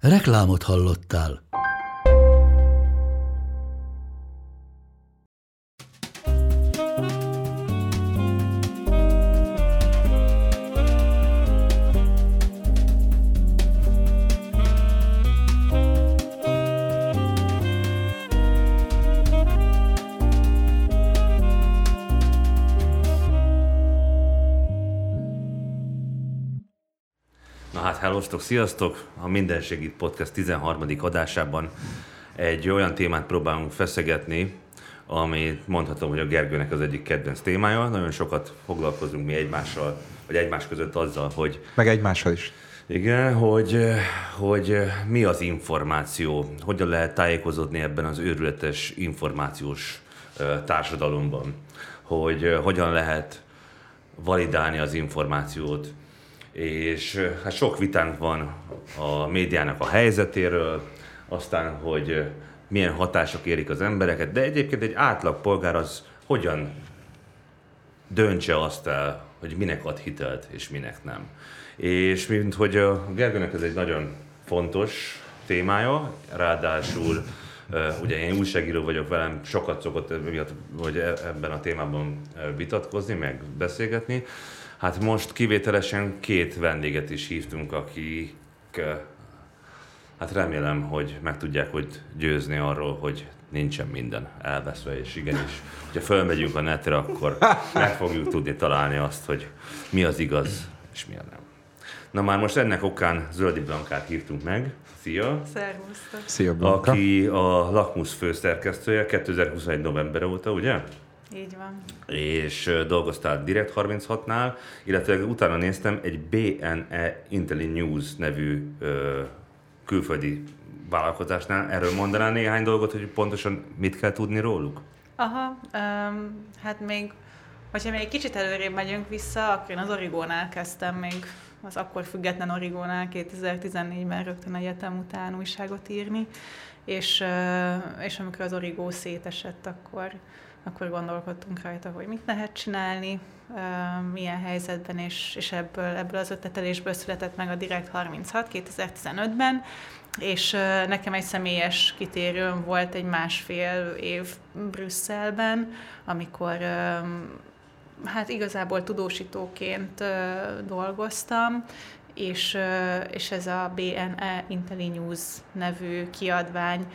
Reklámot hallottál. Hát, hellóztok, sziasztok! A Minden Segít Podcast 13. adásában egy olyan témát próbálunk feszegetni, ami mondhatom, hogy a Gergőnek az egyik kedvenc témája. Nagyon sokat foglalkozunk mi egymással, vagy egymás között azzal, hogy... Meg egymással is. Igen, hogy, hogy mi az információ, hogyan lehet tájékozódni ebben az őrületes információs társadalomban, hogy hogyan lehet validálni az információt, és hát sok vitánk van a médiának a helyzetéről, aztán, hogy milyen hatások érik az embereket, de egyébként egy átlag polgár az hogyan döntse azt el, hogy minek ad hitelt és minek nem. És mint hogy a Gergőnek ez egy nagyon fontos témája, ráadásul ugye én újságíró vagyok velem, sokat szokott emiatt, hogy e- ebben a témában vitatkozni, meg beszélgetni. Hát most kivételesen két vendéget is hívtunk, akik Hát remélem, hogy meg tudják hogy győzni arról, hogy nincsen minden elveszve, és igenis, hogyha fölmegyünk a netre, akkor meg fogjuk tudni találni azt, hogy mi az igaz, és mi a nem. Na már most ennek okán Zöldi Blankát hívtunk meg. Szia! Szervusztok. Szia, Blanka. Aki a Lakmus főszerkesztője 2021. november óta, ugye? Így van. és dolgoztál Direct 36-nál, illetve utána néztem egy BNE Intelli News nevű ö, külföldi vállalkozásnál. Erről mondanál néhány dolgot, hogy pontosan mit kell tudni róluk? Aha, um, hát még, hogyha még egy kicsit előrébb megyünk vissza, akkor én az Origónál kezdtem még, az akkor független Origónál 2014-ben rögtön egyetem után újságot írni, és, és amikor az Origó szétesett, akkor, akkor gondolkodtunk rajta, hogy mit lehet csinálni, milyen helyzetben, és, és ebből, ebből az ötletelésből született meg a Direct 36 2015-ben, és nekem egy személyes kitérőm volt egy másfél év Brüsszelben, amikor hát igazából tudósítóként dolgoztam, és, és ez a BNE Intelli News nevű kiadvány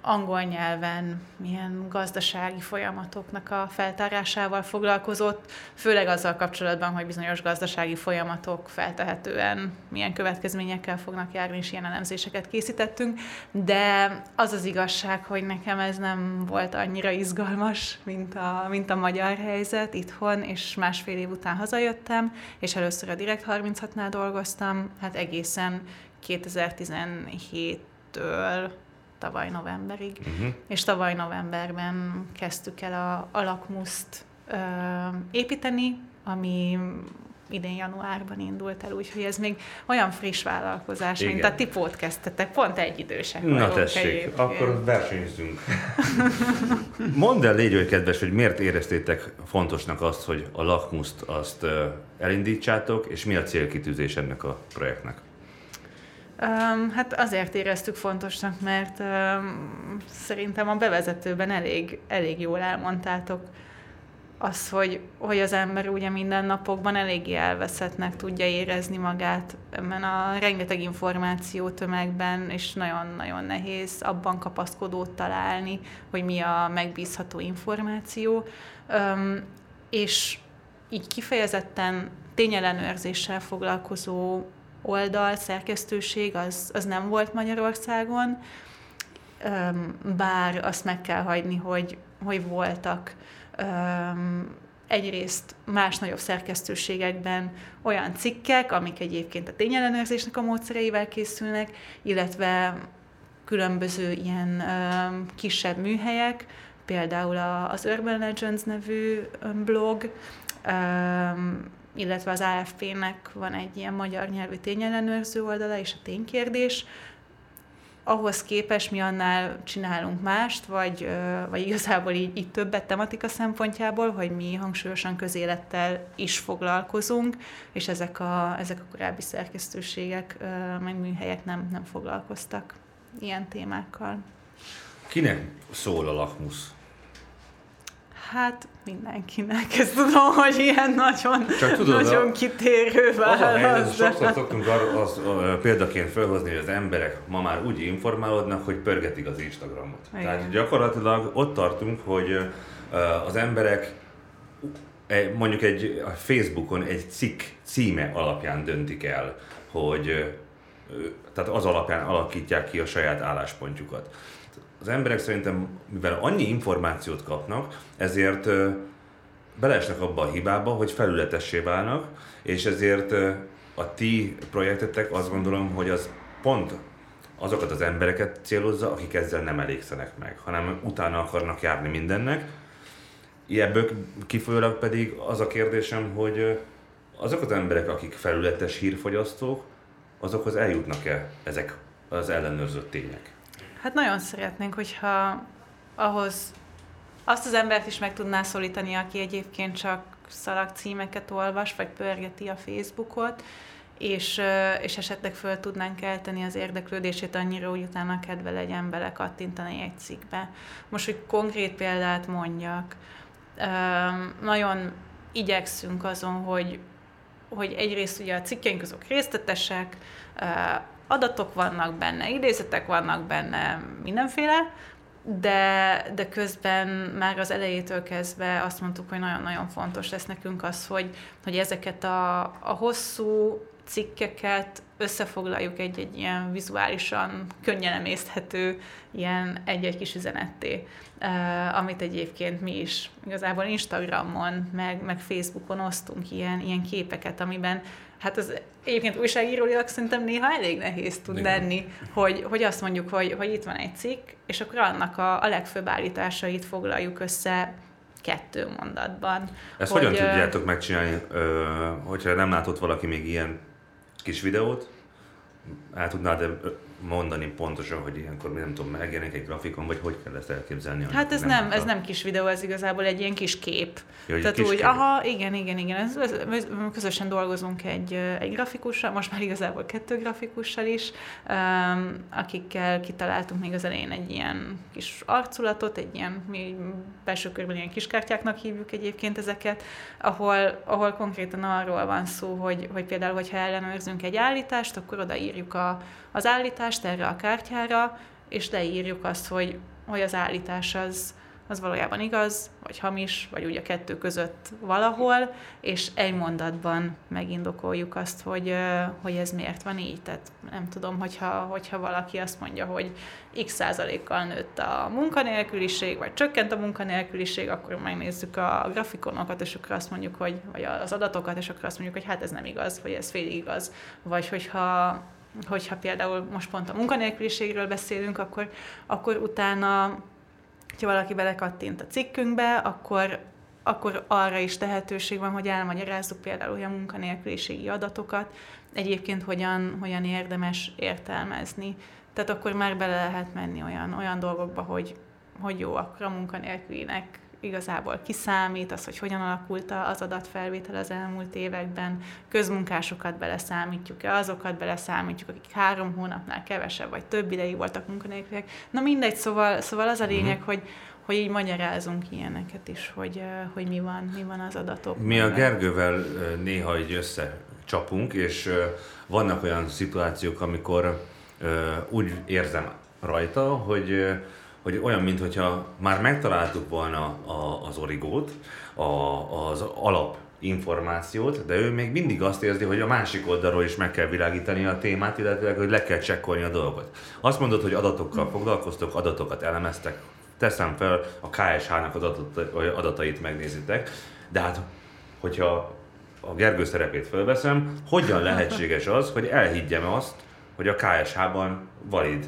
angol nyelven milyen gazdasági folyamatoknak a feltárásával foglalkozott, főleg azzal kapcsolatban, hogy bizonyos gazdasági folyamatok feltehetően milyen következményekkel fognak járni, és ilyen elemzéseket készítettünk, de az az igazság, hogy nekem ez nem volt annyira izgalmas, mint a, mint a magyar helyzet itthon, és másfél év után hazajöttem, és először a Direct 36-nál dolgoztam, hát egészen 2017-től tavaly novemberig, Uh-huh. és tavaly novemberben kezdtük el a Alakmuszt ö, építeni, ami idén januárban indult el, úgyhogy ez még olyan friss vállalkozás, Igen. mint a ti podcasztetek, pont egy idősek Na tessék, egyébként. akkor versenyzünk. Mondd el, légy olyan kedves, hogy miért éreztétek fontosnak azt, hogy a lakmuszt azt elindítsátok, és mi a célkitűzés ennek a projektnek? Um, hát azért éreztük fontosnak, mert um, szerintem a bevezetőben elég, elég jól elmondtátok az, hogy, hogy az ember ugye mindennapokban eléggé elveszettnek tudja érezni magát ebben a rengeteg információ tömegben, és nagyon-nagyon nehéz abban kapaszkodót találni, hogy mi a megbízható információ. Um, és így kifejezetten tényellenőrzéssel foglalkozó oldal, szerkesztőség, az, az nem volt Magyarországon, bár azt meg kell hagyni, hogy, hogy voltak egyrészt más nagyobb szerkesztőségekben olyan cikkek, amik egyébként a tényellenőrzésnek a módszereivel készülnek, illetve különböző ilyen kisebb műhelyek, például az Urban Legends nevű blog, illetve az AFP-nek van egy ilyen magyar nyelvű tényellenőrző oldala, és a ténykérdés, ahhoz képest mi annál csinálunk mást, vagy, vagy igazából így, így többet tematika szempontjából, hogy mi hangsúlyosan közélettel is foglalkozunk, és ezek a, ezek a korábbi szerkesztőségek, meg műhelyek nem, nem foglalkoztak ilyen témákkal. Kinek szól a lakmusz? Hát mindenkinek, ezt tudom, hogy ilyen nagyon, Csak tudod, nagyon a, kitérő válasz. Az sokszor szoktunk arra, az, példaként felhozni, hogy az emberek ma már úgy informálódnak, hogy pörgetik az Instagramot. Igen. Tehát gyakorlatilag ott tartunk, hogy az emberek mondjuk egy a Facebookon egy cikk címe alapján döntik el, hogy tehát az alapján alakítják ki a saját álláspontjukat az emberek szerintem, mivel annyi információt kapnak, ezért beleesnek abba a hibába, hogy felületessé válnak, és ezért a ti projektetek azt gondolom, hogy az pont azokat az embereket célozza, akik ezzel nem elégszenek meg, hanem utána akarnak járni mindennek. Ebből kifolyólag pedig az a kérdésem, hogy azok az emberek, akik felületes hírfogyasztók, azokhoz eljutnak-e ezek az ellenőrzött tények? Hát nagyon szeretnénk, hogyha ahhoz azt az embert is meg tudná szólítani, aki egyébként csak szalagcímeket olvas, vagy pörgeti a Facebookot, és, és esetleg föl tudnánk kelteni az érdeklődését annyira, hogy utána kedve legyen bele kattintani egy cikkbe. Most, hogy konkrét példát mondjak, nagyon igyekszünk azon, hogy, hogy egyrészt ugye a cikkeink azok részletesek, adatok vannak benne, idézetek vannak benne, mindenféle, de, de közben már az elejétől kezdve azt mondtuk, hogy nagyon-nagyon fontos lesz nekünk az, hogy, hogy ezeket a, a hosszú cikkeket összefoglaljuk egy-egy ilyen vizuálisan könnyen emészthető ilyen egy-egy kis üzenetté, amit egyébként mi is igazából Instagramon, meg, meg Facebookon osztunk ilyen, ilyen képeket, amiben hát az egyébként újságíróilag szerintem néha elég nehéz tud Igen. lenni, hogy, hogy azt mondjuk, hogy, hogy itt van egy cikk, és akkor annak a, a legfőbb állításait foglaljuk össze kettő mondatban. Ezt hogy, hogyan tudjátok megcsinálni, hogyha nem látott valaki még ilyen kis videót, el tudnád mondani pontosan, hogy ilyenkor nem tudom, megjelenik egy grafikon, vagy hogy kell ezt elképzelni? Hát ez nem, nem ez nem kis videó, ez igazából egy ilyen kis kép. Ja, Tehát kis úgy, kép. aha, igen, igen, igen, ez, ez, ez, közösen dolgozunk egy, egy grafikussal, most már igazából kettő grafikussal is, um, akikkel kitaláltunk még az elején egy ilyen kis arculatot, egy ilyen, mi belső körben ilyen kiskártyáknak hívjuk egyébként ezeket, ahol, ahol konkrétan arról van szó, hogy, hogy például, hogyha ellenőrzünk egy állítást, akkor odaírjuk a, az állítást erre a kártyára, és leírjuk azt, hogy, hogy az állítás az, az valójában igaz, vagy hamis, vagy úgy a kettő között valahol, és egy mondatban megindokoljuk azt, hogy, hogy ez miért van így. Tehát nem tudom, hogyha, hogyha valaki azt mondja, hogy x százalékkal nőtt a munkanélküliség, vagy csökkent a munkanélküliség, akkor megnézzük a grafikonokat, és akkor azt mondjuk, hogy, vagy az adatokat, és akkor azt mondjuk, hogy hát ez nem igaz, vagy ez félig igaz. Vagy hogyha hogyha például most pont a munkanélküliségről beszélünk, akkor, akkor utána, ha valaki belekattint a cikkünkbe, akkor, akkor arra is lehetőség van, hogy elmagyarázzuk például hogy a munkanélküliségi adatokat, egyébként hogyan, hogyan érdemes értelmezni. Tehát akkor már bele lehet menni olyan, olyan dolgokba, hogy, hogy jó, akkor a munkanélkülinek igazából kiszámít, az, hogy hogyan alakult az adatfelvétel az elmúlt években, közmunkásokat beleszámítjuk-e, azokat beleszámítjuk, akik három hónapnál kevesebb vagy több ideig voltak munkanélküliek. Na mindegy, szóval, szóval az a lényeg, uh-huh. hogy hogy így magyarázunk ilyeneket is, hogy, hogy mi van, mi van az adatok. Mi a Gergővel néha így összecsapunk, és vannak olyan szituációk, amikor úgy érzem rajta, hogy hogy olyan, mintha már megtaláltuk volna a, az origót, a, az alap információt, de ő még mindig azt érzi, hogy a másik oldalról is meg kell világítani a témát, illetve hogy le kell csekkolni a dolgot. Azt mondod, hogy adatokkal foglalkoztok, adatokat elemeztek, teszem fel, a KSH-nak az adatait megnézitek. De hát, hogyha a Gergő szerepét felveszem, hogyan lehetséges az, hogy elhiggyem azt, hogy a KSH-ban valid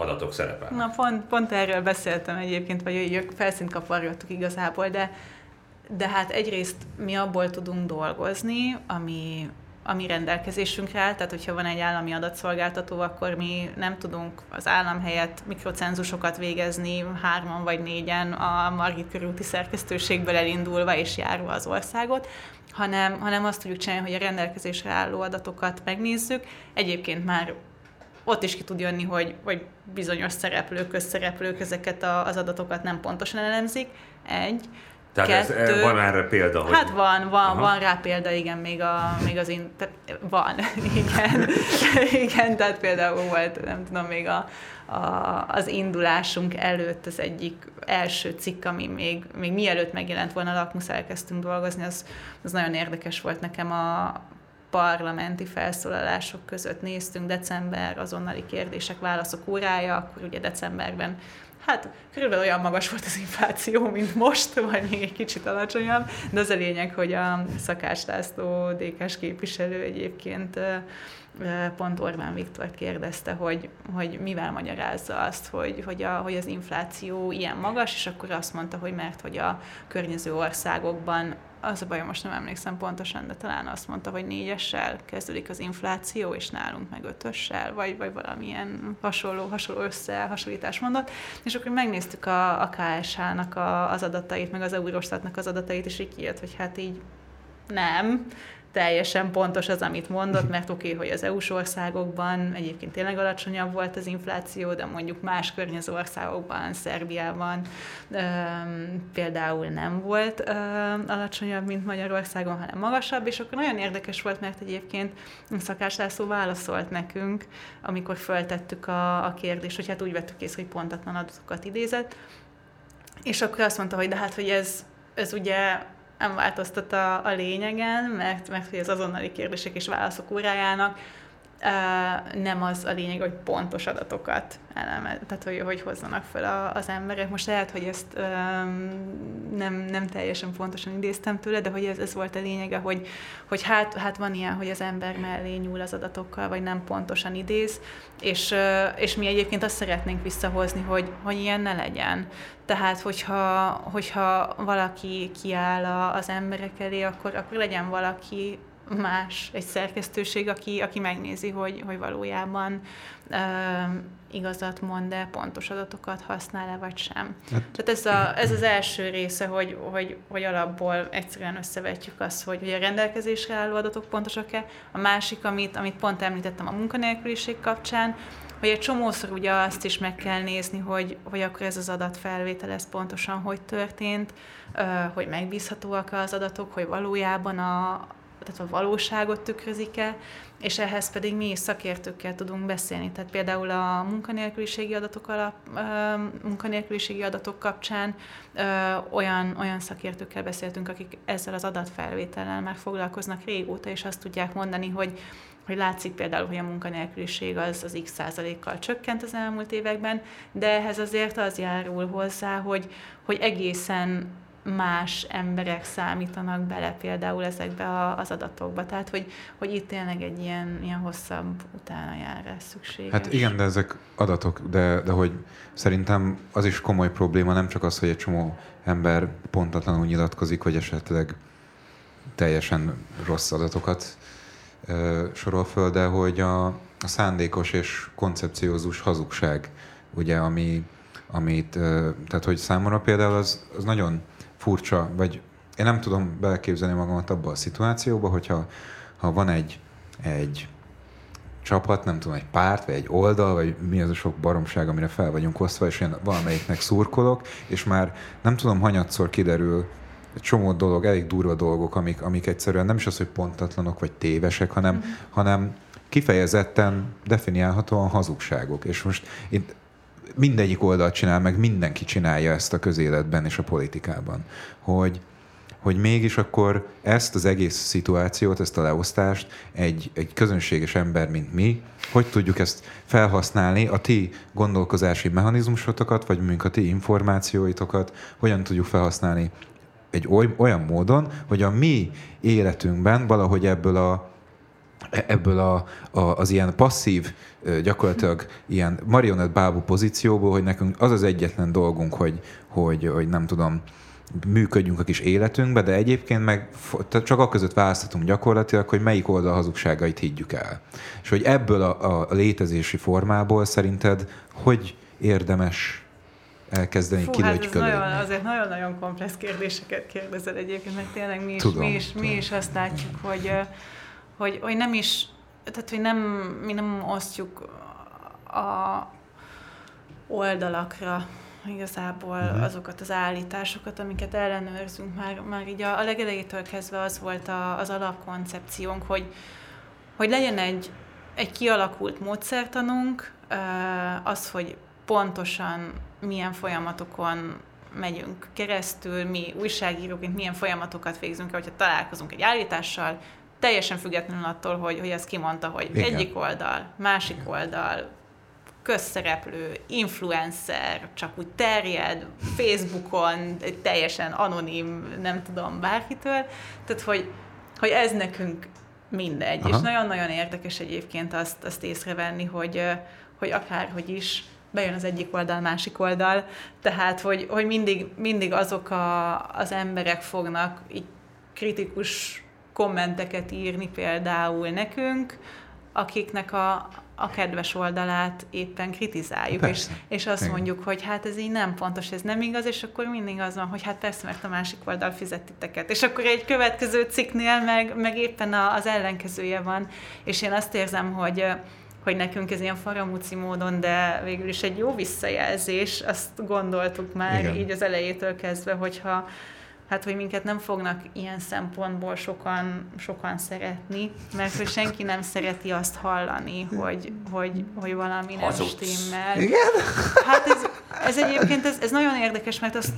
adatok szerepel. Na pont, pont erről beszéltem egyébként, vagy felszínt kapargattuk igazából, de, de hát egyrészt mi abból tudunk dolgozni, ami, ami rendelkezésünkre áll, tehát hogyha van egy állami adatszolgáltató, akkor mi nem tudunk az állam helyett mikrocenzusokat végezni hárman vagy négyen a Margit körülti szerkesztőségből elindulva és járva az országot, hanem, hanem azt tudjuk csinálni, hogy a rendelkezésre álló adatokat megnézzük. Egyébként már ott is ki tud jönni, hogy, hogy bizonyos szereplők, közszereplők ezeket a, az adatokat nem pontosan elemzik. Egy. Tehát Kettő, ez, van erre példa? Hogy... Hát van, van, van rá példa, igen, még, a, még az én, tehát van, igen, igen, tehát például volt, nem tudom, még a, a, az indulásunk előtt az egyik első cikk, ami még, még mielőtt megjelent volna, lakmusz elkezdtünk dolgozni, az, az nagyon érdekes volt nekem a, parlamenti felszólalások között néztünk, december azonnali kérdések, válaszok órája, akkor ugye decemberben hát körülbelül olyan magas volt az infláció, mint most, vagy még egy kicsit alacsonyabb, de az a lényeg, hogy a Szakács László DK-s képviselő egyébként pont Orbán Viktor kérdezte, hogy, hogy mivel magyarázza azt, hogy, hogy, a, hogy az infláció ilyen magas, és akkor azt mondta, hogy mert hogy a környező országokban az a baj, most nem emlékszem pontosan, de talán azt mondta, hogy négyessel kezdődik az infláció, és nálunk meg ötössel, vagy, vagy valamilyen hasonló, hasonló összehasonlítás mondott. És akkor megnéztük a, a KSH-nak a, az adatait, meg az Eurostatnak az adatait, és így kijött, hogy hát így nem, teljesen pontos az, amit mondott, mert oké, okay, hogy az EU-s országokban egyébként tényleg alacsonyabb volt az infláció, de mondjuk más környező országokban, Szerbiában öm, például nem volt öm, alacsonyabb, mint Magyarországon, hanem magasabb, és akkor nagyon érdekes volt, mert egyébként Szakás László válaszolt nekünk, amikor föltettük a, a kérdést, hogy hát úgy vettük észre, hogy pontatlan adatokat idézett, és akkor azt mondta, hogy de hát, hogy ez, ez ugye nem változtat a, a lényegen, mert, mert hogy az azonnali kérdések és válaszok órájának nem az a lényeg, hogy pontos adatokat eleme, tehát hogy, hogy hozzanak fel az emberek. Most lehet, hogy ezt nem, nem teljesen pontosan idéztem tőle, de hogy ez, ez volt a lényege, hogy, hogy hát, hát van ilyen, hogy az ember mellé nyúl az adatokkal, vagy nem pontosan idéz, és, és mi egyébként azt szeretnénk visszahozni, hogy, hogy ilyen ne legyen. Tehát, hogyha, hogyha valaki kiáll az emberek elé, akkor, akkor legyen valaki, más, egy szerkesztőség, aki, aki megnézi, hogy, hogy valójában uh, igazat mond-e, pontos adatokat használ-e, vagy sem. Hát. Tehát ez, a, ez az első része, hogy, hogy, hogy alapból egyszerűen összevetjük azt, hogy, hogy a rendelkezésre álló adatok pontosak-e. A másik, amit, amit pont említettem a munkanélküliség kapcsán, hogy egy csomószor ugye azt is meg kell nézni, hogy, hogy akkor ez az adatfelvétel, ez pontosan hogy történt, hogy megbízhatóak az adatok, hogy valójában a, tehát a valóságot tükrözik-e, és ehhez pedig mi is szakértőkkel tudunk beszélni. Tehát például a munkanélküliségi adatok, alap, munkanélküliségi adatok kapcsán olyan, olyan szakértőkkel beszéltünk, akik ezzel az adatfelvétellel már foglalkoznak régóta, és azt tudják mondani, hogy hogy látszik például, hogy a munkanélküliség az, az x százalékkal csökkent az elmúlt években, de ehhez azért az járul hozzá, hogy, hogy egészen más emberek számítanak bele például ezekbe a, az adatokba. Tehát, hogy, hogy itt tényleg egy ilyen, ilyen hosszabb utána jár szükséges. Hát igen, de ezek adatok, de, de hogy szerintem az is komoly probléma, nem csak az, hogy egy csomó ember pontatlanul nyilatkozik, vagy esetleg teljesen rossz adatokat ö, sorol föl, de hogy a, a szándékos és koncepciózus hazugság, ugye, ami, amit, ö, tehát hogy számomra például az, az nagyon furcsa, vagy én nem tudom beleképzelni magamat abba a szituációba, hogyha ha van egy, egy csapat, nem tudom, egy párt, vagy egy oldal, vagy mi az a sok baromság, amire fel vagyunk osztva, és én valamelyiknek szurkolok, és már nem tudom, hanyatszor kiderül egy csomó dolog, elég durva dolgok, amik, amik egyszerűen nem is az, hogy pontatlanok, vagy tévesek, hanem, mm. hanem kifejezetten definiálhatóan hazugságok. És most én mindegyik oldal csinál, meg mindenki csinálja ezt a közéletben és a politikában, hogy, hogy mégis akkor ezt az egész szituációt, ezt a leosztást egy, egy közönséges ember, mint mi, hogy tudjuk ezt felhasználni, a ti gondolkozási mechanizmusotokat, vagy mondjuk a ti információitokat, hogyan tudjuk felhasználni egy oly, olyan módon, hogy a mi életünkben valahogy ebből a ebből a, a, az ilyen passzív, gyakorlatilag ilyen marionett bábú pozícióból, hogy nekünk az az egyetlen dolgunk, hogy, hogy, hogy nem tudom, működjünk a kis életünkbe, de egyébként meg csak a között választhatunk gyakorlatilag, hogy melyik oldal hazugságait higgyük el. És hogy ebből a, a létezési formából szerinted hogy érdemes elkezdeni Fú, hát ez nagyon, azért nagyon-nagyon komplex kérdéseket kérdezel egyébként, mert tényleg mi is, tudom, mi is, mi is azt látjuk, hogy, hogy, hogy nem is, tehát hogy nem, mi nem osztjuk a oldalakra igazából uh-huh. azokat az állításokat, amiket ellenőrzünk. Már, már így a, a legelejétől kezdve az volt a, az alapkoncepciónk, hogy, hogy legyen egy, egy kialakult módszertanunk, az, hogy pontosan milyen folyamatokon megyünk keresztül, mi újságíróként milyen folyamatokat végzünk hogyha találkozunk egy állítással, teljesen függetlenül attól, hogy, hogy ezt kimondta, hogy Igen. egyik oldal, másik Igen. oldal, közszereplő, influencer, csak úgy terjed, Facebookon, teljesen anonim, nem tudom, bárkitől. Tehát, hogy, hogy ez nekünk mindegy. Aha. És nagyon-nagyon érdekes egyébként azt, azt észrevenni, hogy, hogy akárhogy is bejön az egyik oldal, másik oldal, tehát, hogy, hogy mindig, mindig azok a, az emberek fognak így kritikus kommenteket írni például nekünk, akiknek a, a kedves oldalát éppen kritizáljuk, és, és azt Igen. mondjuk, hogy hát ez így nem pontos, ez nem igaz, és akkor mindig az van, hogy hát persze, mert a másik oldal fizet titeket. És akkor egy következő cikknél meg, meg éppen az ellenkezője van, és én azt érzem, hogy hogy nekünk ez ilyen faramúci módon, de végül is egy jó visszajelzés, azt gondoltuk már Igen. így az elejétől kezdve, hogyha hát hogy minket nem fognak ilyen szempontból sokan, sokan szeretni, mert hogy senki nem szereti azt hallani, hogy, hogy, hogy valami nem stimmel. Igen? Hát ez, ez egyébként, ez, ez nagyon érdekes, mert azt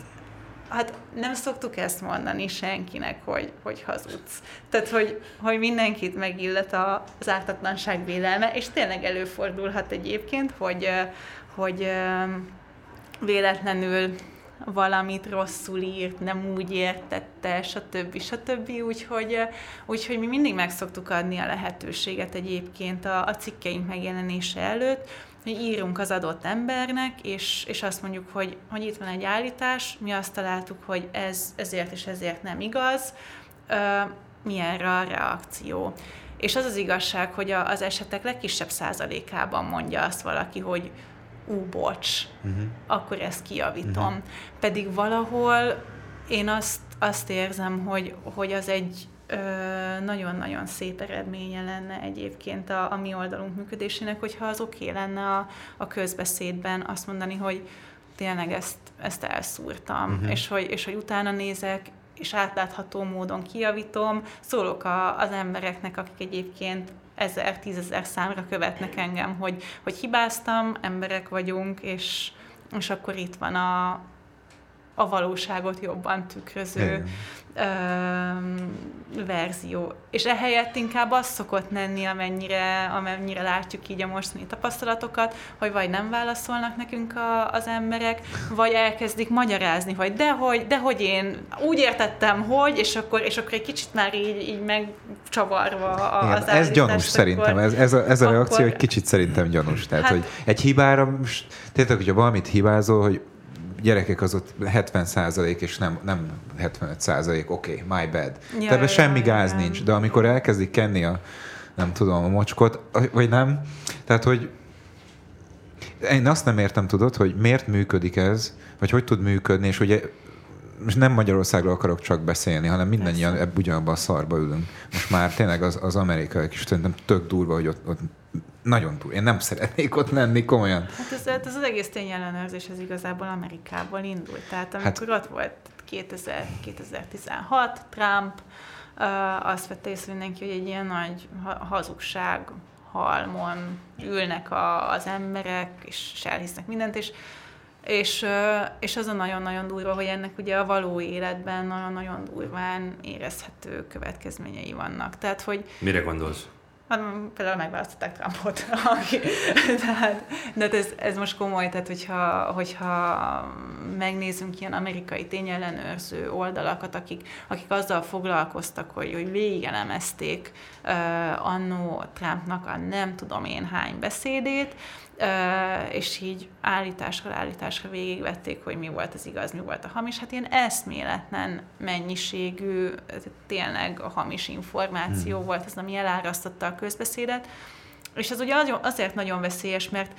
hát nem szoktuk ezt mondani senkinek, hogy, hogy hazudsz. Tehát, hogy, hogy mindenkit megillet az ártatlanság vélelme, és tényleg előfordulhat egyébként, hogy, hogy véletlenül valamit rosszul írt, nem úgy értette, stb. stb. Úgyhogy, úgyhogy mi mindig meg szoktuk adni a lehetőséget egyébként a, a cikkeink megjelenése előtt, hogy írunk az adott embernek, és, és azt mondjuk, hogy, hogy itt van egy állítás, mi azt találtuk, hogy ez ezért és ezért nem igaz, milyen a reakció. És az az igazság, hogy a, az esetek legkisebb százalékában mondja azt valaki, hogy ú, bocs, uh-huh. akkor ezt kijavítom. Uh-huh. Pedig valahol én azt, azt érzem, hogy, hogy az egy nagyon-nagyon szép eredménye lenne egyébként a, a mi oldalunk működésének, hogyha az oké okay lenne a, a közbeszédben azt mondani, hogy tényleg ezt, ezt elszúrtam, uh-huh. és, hogy, és hogy utána nézek, és átlátható módon kijavítom, szólok a, az embereknek, akik egyébként ezer, tízezer számra követnek engem, hogy, hogy hibáztam, emberek vagyunk, és, és akkor itt van a, a valóságot jobban tükröző ö, verzió. És ehelyett inkább az szokott lenni, amennyire, amennyire látjuk így a mostani tapasztalatokat, hogy vagy nem válaszolnak nekünk a, az emberek, vagy elkezdik magyarázni, hogy dehogy, dehogy én úgy értettem, hogy, és akkor, és akkor egy kicsit már így, így megcsavarva a, Igen, az Ez gyanús akkor, szerintem, ez, ez, a, ez a reakció akkor, egy kicsit szerintem gyanús. Tehát, hát, hogy egy hibára, tényleg, hogyha valamit hibázol, hogy gyerekek az ott 70 százalék, és nem, nem 75 százalék, oké, okay, my bad. Ja, Tehát semmi gáz ja. nincs, de amikor elkezdik kenni a, nem tudom, a mocskot, vagy nem, tehát, hogy én azt nem értem, tudod, hogy miért működik ez, vagy hogy tud működni, és ugye most nem Magyarországról akarok csak beszélni, hanem mindannyian ebb ugyanabban a szarba ülünk. Most már tényleg az, az amerikai is szerintem tök durva, hogy ott, ott nagyon túl. Én nem szeretnék ott lenni, komolyan. Hát ez, ez az egész tényellenőrzés ez igazából Amerikából indult. Tehát amikor hát, ott volt 2000, 2016, Trump, uh, azt vette észre mindenki, hogy egy ilyen nagy hazugság halmon ülnek a, az emberek, és elhisznek mindent, és és, és az a nagyon-nagyon durva, hogy ennek ugye a való életben nagyon-nagyon durván érezhető következményei vannak. Tehát, hogy... Mire gondolsz? hanem például megválasztották Trumpot. tehát, de hát ez, ez most komoly, tehát hogyha, hogyha megnézzünk ilyen amerikai tényellenőrző oldalakat, akik, akik azzal foglalkoztak, hogy, hogy végigelemezték uh, annó Trumpnak a nem tudom én hány beszédét, és így állításra állításra végigvették, hogy mi volt az igaz, mi volt a hamis. Hát ilyen eszméletlen mennyiségű, tényleg a hamis információ hmm. volt az, ami elárasztotta a közbeszédet. És ez ugye azért nagyon veszélyes, mert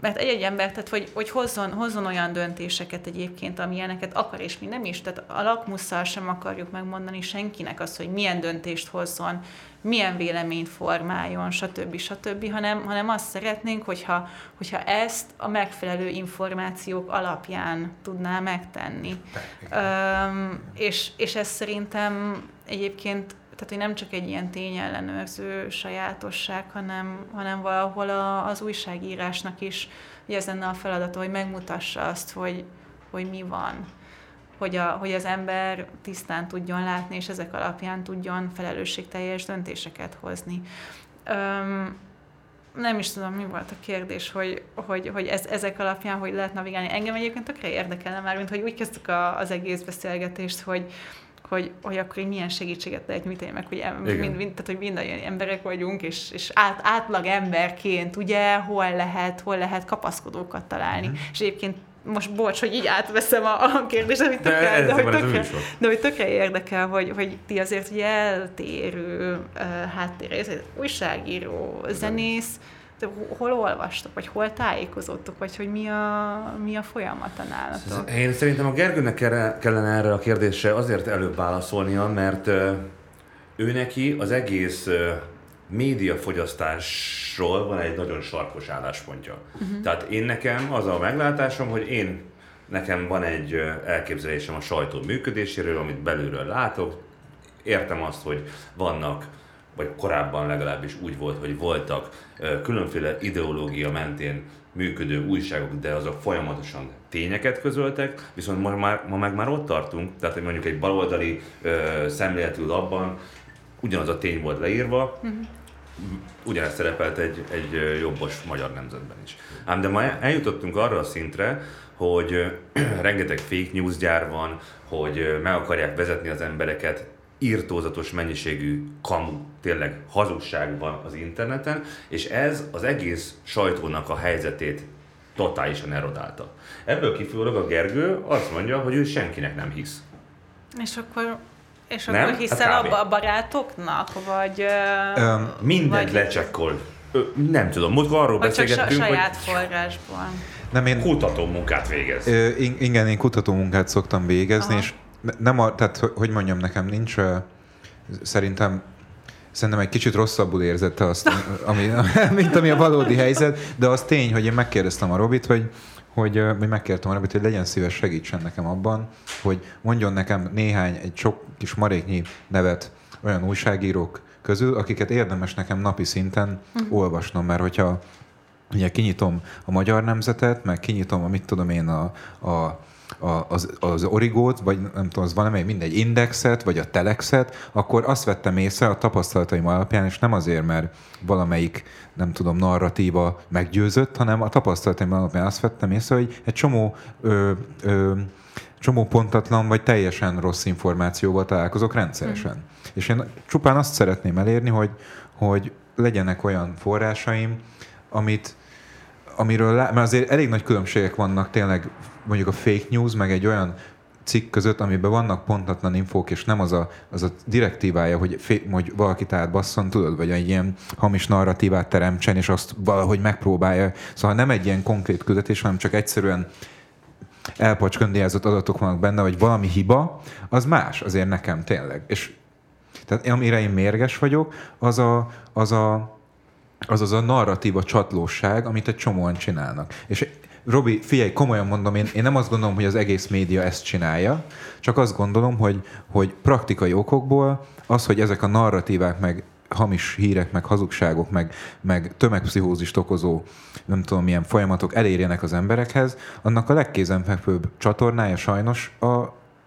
mert egy-egy ember, tehát hogy, hogy hozzon, hozzon olyan döntéseket egyébként, amilyeneket akar, és mi nem is. Tehát a lakmusszal sem akarjuk megmondani senkinek azt, hogy milyen döntést hozzon, milyen véleményt formáljon, stb. stb., hanem, hanem azt szeretnénk, hogyha, hogyha ezt a megfelelő információk alapján tudná megtenni. Üm, és, és ez szerintem egyébként tehát, hogy nem csak egy ilyen tényellenőrző sajátosság, hanem, hanem valahol a, az újságírásnak is hogy ez lenne a feladata, hogy megmutassa azt, hogy, hogy mi van. Hogy, a, hogy az ember tisztán tudjon látni, és ezek alapján tudjon felelősségteljes döntéseket hozni. Öm, nem is tudom, mi volt a kérdés, hogy, hogy, hogy ez, ezek alapján hogy lehet navigálni. Engem egyébként tökre érdekelne már, mint hogy úgy kezdtük a, az egész beszélgetést, hogy, hogy, hogy akkor így milyen segítséget lehet nyújtani, meg hogy, mind, mind, tehát, hogy mindannyian emberek vagyunk, és, és át, átlag emberként, ugye, hol lehet, hol lehet kapaszkodókat találni. Mm-hmm. És egyébként most bocs, hogy így átveszem a, a kérdést, amit tökre, de, de, hogy tökre, de hogy tökre érdekel, hogy, hogy ti azért ugye eltérő uh, háttérre, újságíró, zenész, te hol olvastok, vagy hol tájékozottok, vagy hogy mi a, mi a folyamata nálatok? Én szerintem a Gergőnek kellene erre a kérdésre azért előbb válaszolnia, mert ő neki az egész médiafogyasztásról van egy nagyon sarkos álláspontja. Uh-huh. Tehát én nekem az a meglátásom, hogy én nekem van egy elképzelésem a sajtó működéséről, amit belülről látok. Értem azt, hogy vannak vagy korábban legalábbis úgy volt, hogy voltak különféle ideológia mentén működő újságok, de azok folyamatosan tényeket közöltek, viszont ma, már, ma meg már ott tartunk, tehát hogy mondjuk egy baloldali ö, szemléletű labban ugyanaz a tény volt leírva, uh-huh. ugyanezt szerepelt egy, egy jobbos magyar nemzetben is. Ám de ma eljutottunk arra a szintre, hogy rengeteg fake news gyár van, hogy meg akarják vezetni az embereket írtózatos mennyiségű kamu, tényleg hazugság van az interneten, és ez az egész sajtónak a helyzetét totálisan erodálta. Ebből kifolyólag a Gergő azt mondja, hogy ő senkinek nem hisz. És akkor és nem? akkor hiszel hát a barátoknak, vagy... Um, mindent vagy... lecsekkol. Nem tudom, múltkor arról vagy beszélgettünk, csak saját hogy... forrásból. Nem, én... Kutató munkát végez. Ö, igen, én kutató munkát szoktam végezni, Aha. és nem a, tehát hogy mondjam, nekem nincs, szerintem Szerintem egy kicsit rosszabbul érzette azt, ami, mint ami a valódi helyzet, de az tény, hogy én megkérdeztem a Robit, hogy, hogy, hogy megkértem a Robit, hogy legyen szíves segítsen nekem abban, hogy mondjon nekem néhány, egy sok kis maréknyi nevet olyan újságírók közül, akiket érdemes nekem napi szinten uh-huh. olvasnom, mert hogyha ugye kinyitom a magyar nemzetet, meg kinyitom a mit tudom én a, a a, az, az origót, vagy nem tudom, az valamely mindegy indexet, vagy a telexet, akkor azt vettem észre a tapasztalataim alapján, és nem azért, mert valamelyik, nem tudom, narratíva meggyőzött, hanem a tapasztalataim alapján azt vettem észre, hogy egy csomó ö, ö, csomó pontatlan vagy teljesen rossz információval találkozok rendszeresen. Mm. És én csupán azt szeretném elérni, hogy, hogy legyenek olyan forrásaim, amit, amiről, mert azért elég nagy különbségek vannak tényleg mondjuk a fake news, meg egy olyan cikk között, amiben vannak pontatlan infók, és nem az a, az a direktívája, hogy, fé, hogy valakit átbasszon, tudod, vagy egy ilyen hamis narratívát teremtsen, és azt valahogy megpróbálja. Szóval nem egy ilyen konkrét küldetés, hanem csak egyszerűen elpacskandiázott adatok vannak benne, vagy valami hiba, az más azért nekem tényleg. És tehát amire én mérges vagyok, az a, az a, az, az a narratíva csatlóság, amit egy csomóan csinálnak. És Robi, figyelj, komolyan mondom, én, én nem azt gondolom, hogy az egész média ezt csinálja, csak azt gondolom, hogy, hogy praktikai okokból az, hogy ezek a narratívák, meg hamis hírek, meg hazugságok, meg, meg tömegpszichózist okozó, nem tudom milyen folyamatok elérjenek az emberekhez, annak a legkézenfekvőbb csatornája sajnos a,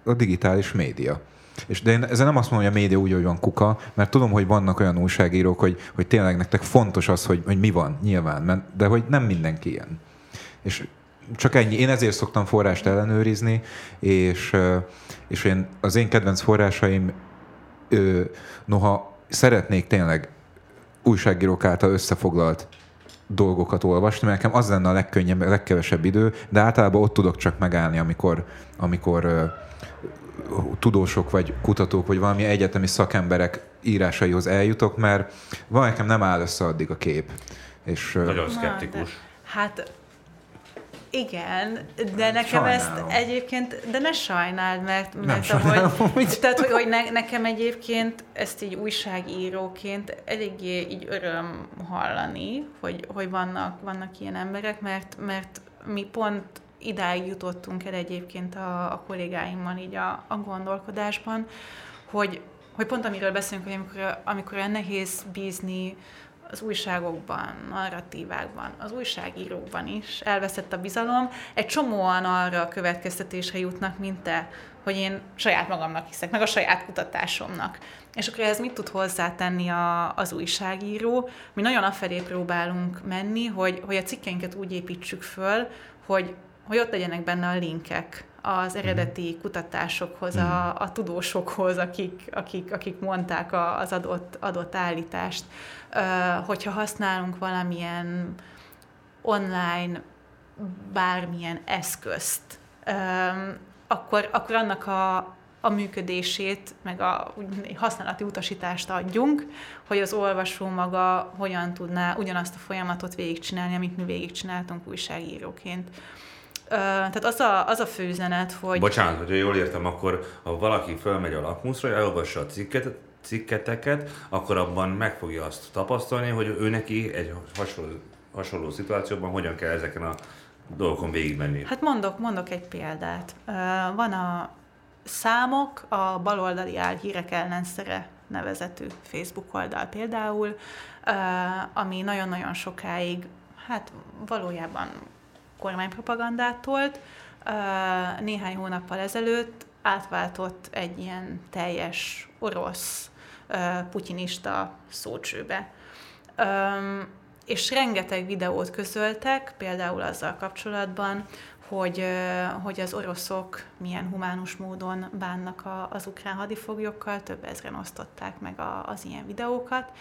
a digitális média. És de én ezzel nem azt mondom, hogy a média úgy, hogy van kuka, mert tudom, hogy vannak olyan újságírók, hogy, hogy tényleg nektek fontos az, hogy, hogy mi van, nyilván, mert, de hogy nem mindenki ilyen. És csak ennyi. Én ezért szoktam forrást ellenőrizni, és, és én, az én kedvenc forrásaim, noha szeretnék tényleg újságírók által összefoglalt dolgokat olvasni, mert nekem az lenne a legkönnyebb, a legkevesebb idő, de általában ott tudok csak megállni, amikor, amikor tudósok, vagy kutatók, vagy valami egyetemi szakemberek írásaihoz eljutok, mert van nekem nem áll össze addig a kép. És, Nagyon szkeptikus. Na, de, hát igen, de nekem Sajnálom. ezt egyébként, de ne sajnáld, mert, mert ahogy, tehát, hogy, hogy ne, nekem egyébként ezt így újságíróként eléggé így öröm hallani, hogy, hogy vannak, vannak ilyen emberek, mert, mert mi pont idáig jutottunk el egyébként a, a kollégáimmal így a, a gondolkodásban, hogy, hogy pont amiről beszélünk, hogy amikor, amikor nehéz bízni az újságokban, narratívákban, az újságírókban is elveszett a bizalom. Egy csomóan arra a következtetésre jutnak, mint te, hogy én saját magamnak hiszek, meg a saját kutatásomnak. És akkor ez mit tud hozzátenni a, az újságíró? Mi nagyon afelé próbálunk menni, hogy, hogy a cikkeinket úgy építsük föl, hogy, hogy ott legyenek benne a linkek az eredeti mhm. kutatásokhoz, a, mhm. a tudósokhoz, akik, akik, akik mondták a, az adott, adott állítást. Hogyha használunk valamilyen online bármilyen eszközt, akkor, akkor annak a, a működését, meg a használati utasítást adjunk, hogy az olvasó maga hogyan tudná ugyanazt a folyamatot végigcsinálni, amit mi végigcsináltunk újságíróként. Tehát az a, az a főzenet, hogy... Bocsánat, hogyha jól értem, akkor ha valaki fölmegy a lakmuszra, elolvassa a cikket, cikketeket, akkor abban meg fogja azt tapasztalni, hogy ő neki egy hasonló, hasonló szituációban hogyan kell ezeken a dolgokon végigmenni. Hát mondok, mondok egy példát. Van a számok, a baloldali álhírek ellenszere nevezetű Facebook oldal például, ami nagyon-nagyon sokáig, hát valójában kormánypropagandát tolt. Néhány hónappal ezelőtt átváltott egy ilyen teljes orosz putinista szócsőbe. És rengeteg videót közöltek, például azzal kapcsolatban, hogy, hogy az oroszok milyen humánus módon bánnak az ukrán hadifoglyokkal, több ezren osztották meg az ilyen videókat.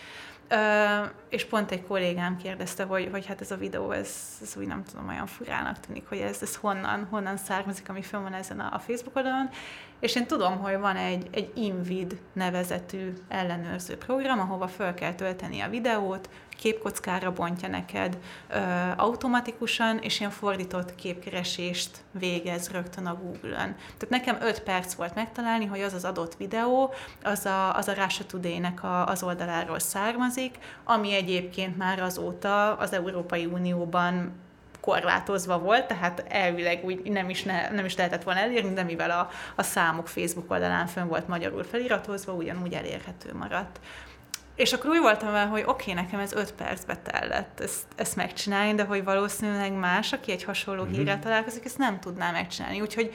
És pont egy kollégám kérdezte, hogy, hogy hát ez a videó, ez, ez úgy nem tudom, olyan furának tűnik, hogy ez, ez honnan, honnan származik, ami fönn van ezen a, a Facebook oldalon, és én tudom, hogy van egy, egy Invid nevezetű ellenőrző program, ahova föl kell tölteni a videót, képkockára bontja neked ö, automatikusan, és ilyen fordított képkeresést végez rögtön a Google-ön. Tehát nekem 5 perc volt megtalálni, hogy az az adott videó, az a, az a Russia Today-nek a, az oldaláról származik, ami egyébként már azóta az Európai Unióban korlátozva volt, tehát elvileg úgy nem is, ne, nem is lehetett volna elérni, de mivel a, a számok Facebook oldalán fönn volt magyarul feliratozva, ugyanúgy elérhető maradt. És akkor úgy voltam vele, hogy oké, okay, nekem ez öt percbe tellett ezt, ezt megcsinálni, de hogy valószínűleg más, aki egy hasonló mm-hmm. hírrel találkozik, ezt nem tudná megcsinálni. Úgyhogy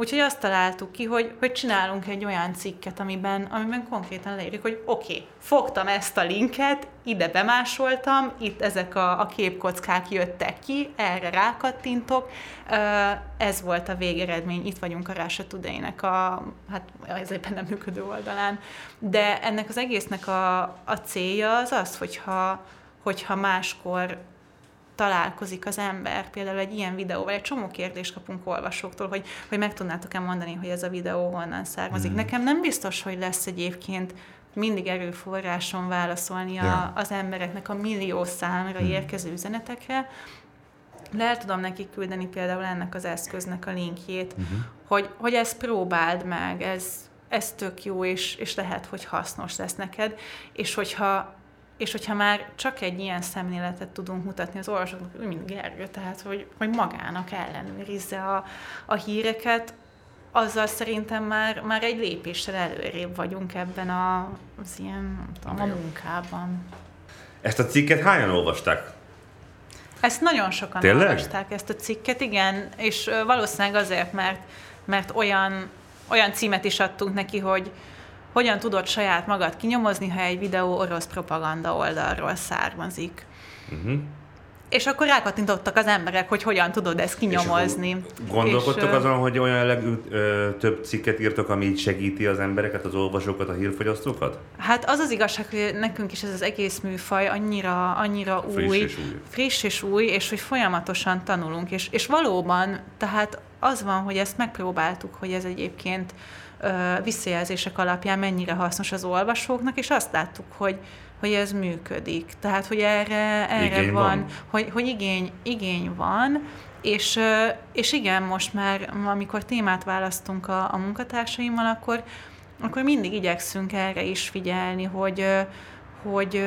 Úgyhogy azt találtuk ki, hogy, hogy csinálunk egy olyan cikket, amiben, amiben konkrétan leírjuk, hogy oké, okay, fogtam ezt a linket, ide bemásoltam, itt ezek a, a képkockák jöttek ki, erre rákattintok, ez volt a végeredmény, itt vagyunk a Rása Tudeinek a, hát ez éppen nem működő oldalán, de ennek az egésznek a, a célja az az, hogyha, hogyha máskor találkozik az ember, például egy ilyen videóval, egy csomó kérdést kapunk olvasóktól, hogy, hogy meg tudnátok-e mondani, hogy ez a videó honnan származik. Mm. Nekem nem biztos, hogy lesz egyébként mindig erőforráson válaszolni a, ja. az embereknek a millió számra mm. érkező üzenetekre, de el tudom neki küldeni például ennek az eszköznek a linkjét, uh-huh. hogy, hogy ezt próbáld meg, ez, ez tök jó, és, és lehet, hogy hasznos lesz neked, és hogyha és hogyha már csak egy ilyen szemléletet tudunk mutatni az olvasóknak, mint Gergő, tehát hogy, hogy magának ellenőrizze a, a híreket, azzal szerintem már, már egy lépéssel előrébb vagyunk ebben a, az ilyen, tudom, a munkában. Ezt a cikket hányan olvasták? Ezt nagyon sokan Tényleg? olvasták, ezt a cikket, igen, és valószínűleg azért, mert, mert olyan olyan címet is adtunk neki, hogy hogyan tudod saját magad kinyomozni, ha egy videó orosz propaganda oldalról származik. Uh-huh. És akkor rákattintottak az emberek, hogy hogyan tudod ezt kinyomozni. Gondolkodtok és, azon, hogy olyan jellegű ö, több cikket írtok, ami így segíti az embereket, az olvasókat, a hírfogyasztókat? Hát az az igazság, hogy nekünk is ez az egész műfaj annyira, annyira friss új, és új, friss és új, és hogy folyamatosan tanulunk. És, és valóban, tehát az van, hogy ezt megpróbáltuk, hogy ez egyébként visszajelzések alapján mennyire hasznos az olvasóknak, és azt láttuk, hogy, hogy ez működik. Tehát, hogy erre, erre igény van, van, hogy, hogy igény, igény van, és, és igen, most már, amikor témát választunk a, a munkatársaimmal, akkor, akkor mindig igyekszünk erre is figyelni, hogy, hogy,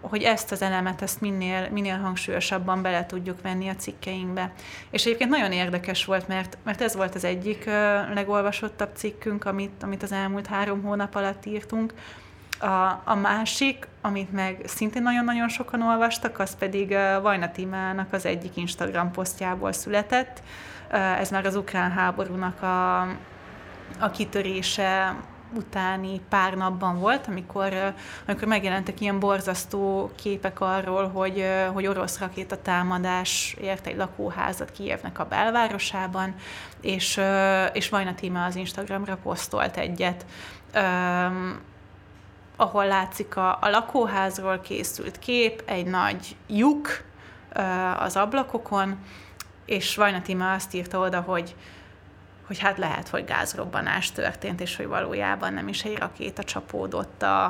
hogy ezt az elemet, ezt minél, minél hangsúlyosabban bele tudjuk venni a cikkeinkbe. És egyébként nagyon érdekes volt, mert, mert ez volt az egyik legolvasottabb cikkünk, amit, amit az elmúlt három hónap alatt írtunk. A, a másik, amit meg szintén nagyon-nagyon sokan olvastak, az pedig Vajna Timának az egyik Instagram posztjából született. Ez már az ukrán háborúnak a, a kitörése utáni pár napban volt, amikor, amikor megjelentek ilyen borzasztó képek arról, hogy, hogy orosz támadás ért egy lakóházat Kijevnek a belvárosában, és, és Vajna Tíma az Instagramra posztolt egyet, ahol látszik a, a lakóházról készült kép, egy nagy lyuk az ablakokon, és Vajna Tíma azt írta oda, hogy hogy hát lehet, hogy gázrobbanás történt, és hogy valójában nem is egy rakéta csapódott a,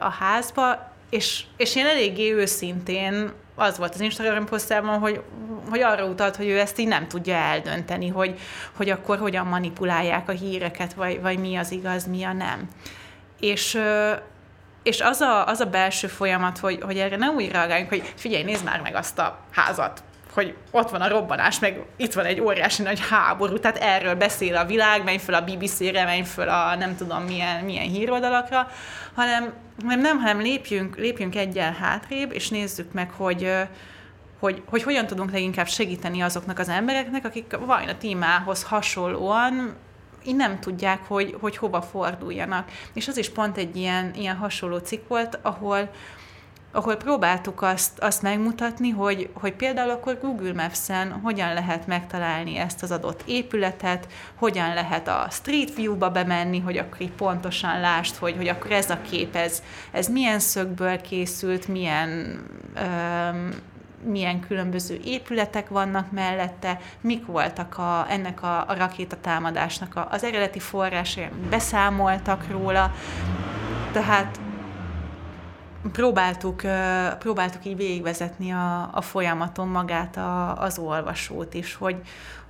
a házba, és, és én eléggé őszintén az volt az Instagram posztában, hogy, hogy arra utalt, hogy ő ezt így nem tudja eldönteni, hogy, hogy akkor hogyan manipulálják a híreket, vagy, vagy mi az igaz, mi a nem. És, és az a, az a belső folyamat, hogy, hogy erre ne úgy reagáljunk, hogy figyelj, nézd már meg azt a házat, hogy ott van a robbanás, meg itt van egy óriási nagy háború, tehát erről beszél a világ, menj föl a BBC-re, menj föl a nem tudom milyen, milyen híroldalakra, hanem, hanem nem, hanem lépjünk, lépjünk egyel hátrébb, és nézzük meg, hogy, hogy, hogy hogyan tudunk leginkább segíteni azoknak az embereknek, akik Vajna témához hasonlóan így nem tudják, hogy, hogy hova forduljanak. És az is pont egy ilyen, ilyen hasonló cikk volt, ahol, ahol próbáltuk azt, azt megmutatni, hogy, hogy például akkor Google Maps-en hogyan lehet megtalálni ezt az adott épületet, hogyan lehet a Street View-ba bemenni, hogy akkor így pontosan lásd, hogy, hogy akkor ez a kép, ez, ez milyen szögből készült, milyen öm, milyen különböző épületek vannak mellette, mik voltak a, ennek a, a rakétatámadásnak a, az eredeti forrásai, beszámoltak róla. Tehát próbáltuk, próbáltuk így végigvezetni a, a folyamaton magát a, az olvasót is, hogy,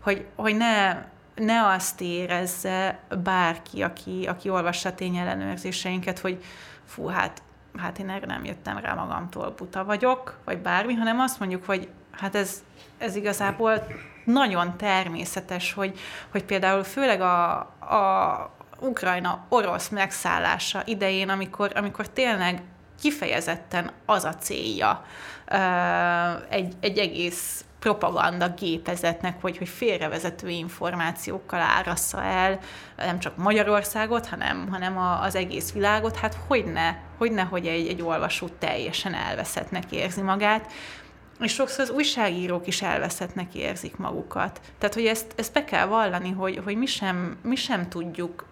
hogy, hogy ne, ne azt érezze bárki, aki, aki olvassa a tényellenőrzéseinket, hogy fú, hát, hát én erre nem jöttem rá magamtól, buta vagyok, vagy bármi, hanem azt mondjuk, hogy hát ez, ez igazából nagyon természetes, hogy, hogy például főleg a, a Ukrajna orosz megszállása idején, amikor, amikor tényleg kifejezetten az a célja egy, egy egész propaganda gépezetnek, hogy, hogy félrevezető információkkal árassza el nem csak Magyarországot, hanem, hanem a, az egész világot, hát hogyne, hogyne hogy egy, egy olvasó teljesen elveszettnek érzi magát, és sokszor az újságírók is elveszettnek érzik magukat. Tehát, hogy ezt, ezt be kell vallani, hogy, hogy mi, sem, mi sem tudjuk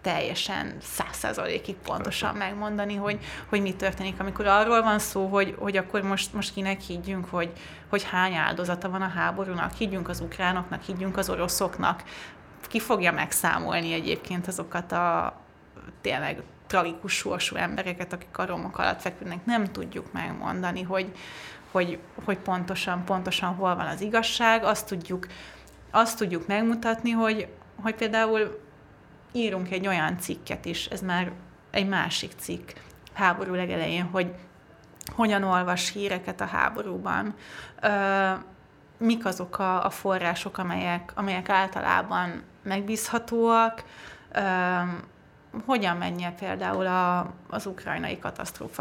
teljesen száz százalékig pontosan megmondani, hogy, hogy mi történik. Amikor arról van szó, hogy, hogy akkor most, most kinek higgyünk, hogy, hogy hány áldozata van a háborúnak, higgyünk az ukránoknak, higgyünk az oroszoknak, ki fogja megszámolni egyébként azokat a tényleg tragikus sorsú embereket, akik a romok alatt feküdnek, nem tudjuk megmondani, hogy, hogy, hogy pontosan, pontosan hol van az igazság, azt tudjuk, azt tudjuk megmutatni, hogy, hogy például írunk egy olyan cikket is, ez már egy másik cikk háború legelején, hogy hogyan olvas híreket a háborúban, mik azok a, a források, amelyek, amelyek általában megbízhatóak, hogyan menje például a, az ukrajnai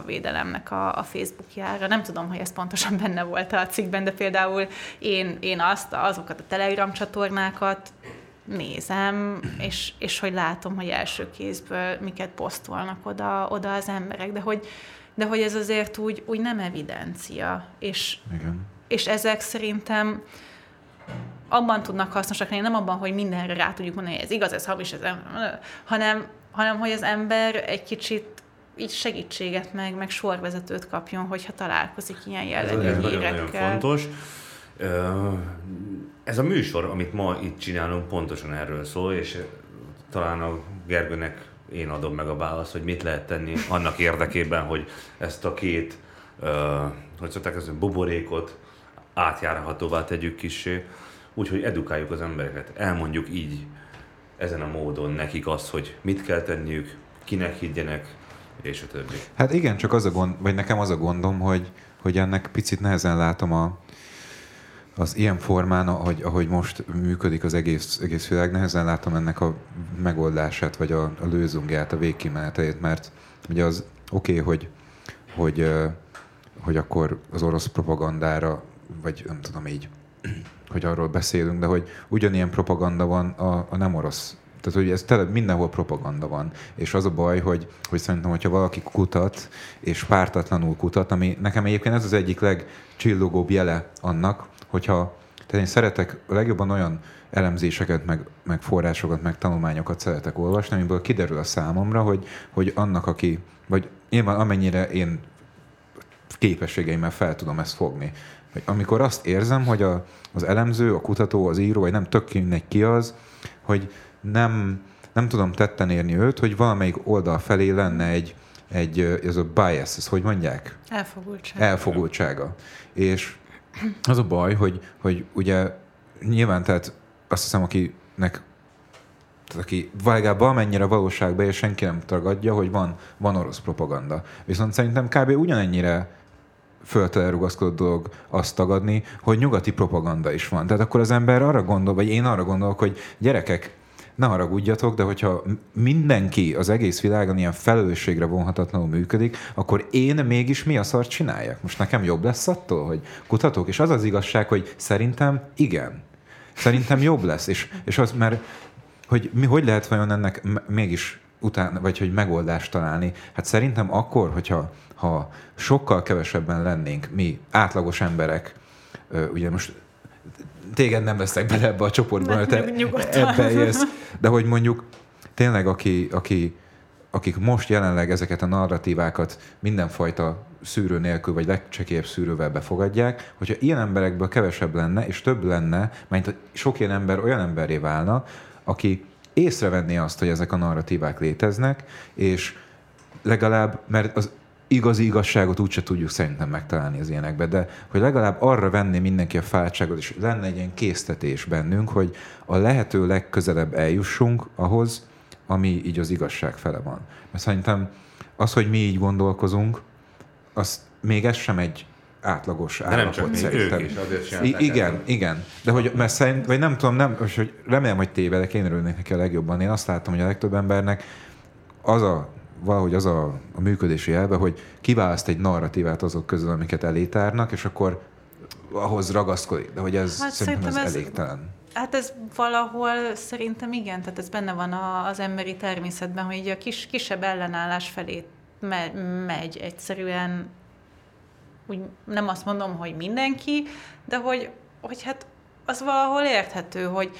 védelemnek a, a Facebookjára. Nem tudom, hogy ez pontosan benne volt a cikkben, de például én, én azt, azokat a Telegram csatornákat nézem, és, és hogy látom, hogy első kézből miket posztolnak oda, oda az emberek, de hogy, de hogy ez azért úgy, úgy nem evidencia, és, Igen. és ezek szerintem abban tudnak hasznosak lenni, nem abban, hogy mindenre rá tudjuk mondani, hogy ez igaz, ez hamis, ez nem, hanem, hanem hogy az ember egy kicsit így segítséget meg, meg sorvezetőt kapjon, hogyha találkozik ilyen jellegű ez hírekkel. nagyon fontos. Ez a műsor, amit ma itt csinálunk, pontosan erről szól, és talán a Gergőnek én adom meg a választ, hogy mit lehet tenni annak érdekében, hogy ezt a két, hogy szokták ezt, buborékot átjárhatóvá tegyük kissé, úgyhogy edukáljuk az embereket, elmondjuk így ezen a módon nekik azt, hogy mit kell tenniük, kinek higgyenek, és a többi. Hát igen, csak az a gond, vagy nekem az a gondom, hogy, hogy ennek picit nehezen látom a, az ilyen formán, ahogy, ahogy most működik az egész, egész világ, nehezen látom ennek a megoldását, vagy a, a lőzungját, a végkimeneteit, mert ugye az oké, okay, hogy, hogy, hogy akkor az orosz propagandára, vagy nem tudom így, hogy arról beszélünk, de hogy ugyanilyen propaganda van a, a nem orosz tehát, hogy ez tele, mindenhol propaganda van. És az a baj, hogy, hogy szerintem, hogyha valaki kutat, és pártatlanul kutat, ami nekem egyébként ez az egyik legcsillogóbb jele annak, hogyha tehát én szeretek legjobban olyan elemzéseket, meg, meg forrásokat, meg tanulmányokat szeretek olvasni, amiből kiderül a számomra, hogy, hogy annak, aki, vagy nyilván amennyire én képességeimmel fel tudom ezt fogni. Hogy amikor azt érzem, hogy a, az elemző, a kutató, az író, vagy nem tök mindegy ki az, hogy nem, nem tudom tetten érni őt, hogy valamelyik oldal felé lenne egy, egy ez a bias, ez hogy mondják? Elfogultsága. Elfogultsága. És az a baj, hogy, hogy ugye nyilván tehát azt hiszem, akinek tehát aki legalább valamennyire valóságban, és senki nem tagadja, hogy van, van orosz propaganda. Viszont szerintem kb. ugyanennyire föltele rugaszkodott dolog azt tagadni, hogy nyugati propaganda is van. Tehát akkor az ember arra gondol, vagy én arra gondolok, hogy gyerekek, ne haragudjatok, de hogyha mindenki az egész világon ilyen felelősségre vonhatatlanul működik, akkor én mégis mi a szart csináljak? Most nekem jobb lesz attól, hogy kutatok? És az az igazság, hogy szerintem igen. Szerintem jobb lesz. És, és az, mert hogy mi, hogy lehet vajon ennek mégis utána, vagy hogy megoldást találni? Hát szerintem akkor, hogyha ha sokkal kevesebben lennénk mi, átlagos emberek, ugye most téged nem veszek bele ebbe a csoportba, mert te ebbe érsz. De hogy mondjuk tényleg, aki, aki, akik most jelenleg ezeket a narratívákat mindenfajta szűrő nélkül, vagy legcsekélyebb szűrővel befogadják, hogyha ilyen emberekből kevesebb lenne, és több lenne, mert sok ilyen ember olyan emberré válna, aki észrevenné azt, hogy ezek a narratívák léteznek, és legalább, mert az igazi igazságot úgyse tudjuk szerintem megtalálni az ilyenekbe, de hogy legalább arra venné mindenki a fáradtságot, és lenne egy ilyen késztetés bennünk, hogy a lehető legközelebb eljussunk ahhoz, ami így az igazság fele van. Mert szerintem az, hogy mi így gondolkozunk, az még ez sem egy átlagos állapot. nem csak szerintem. ők is azért I- Igen, el. igen. De hogy, mert szerint, vagy nem tudom, nem, hogy remélem, hogy tévedek, én örülnék neki a legjobban. Én azt látom, hogy a legtöbb embernek az a valahogy az a, a működési elve, hogy kiválaszt egy narratívát azok közül, amiket elétárnak, és akkor ahhoz ragaszkodik. De hogy ez hát szerintem, szerintem ez, ez elégtelen. Hát ez valahol szerintem igen, tehát ez benne van az emberi természetben, hogy a kis, kisebb ellenállás felé me, megy egyszerűen, úgy nem azt mondom, hogy mindenki, de hogy, hogy hát az valahol érthető, hogy,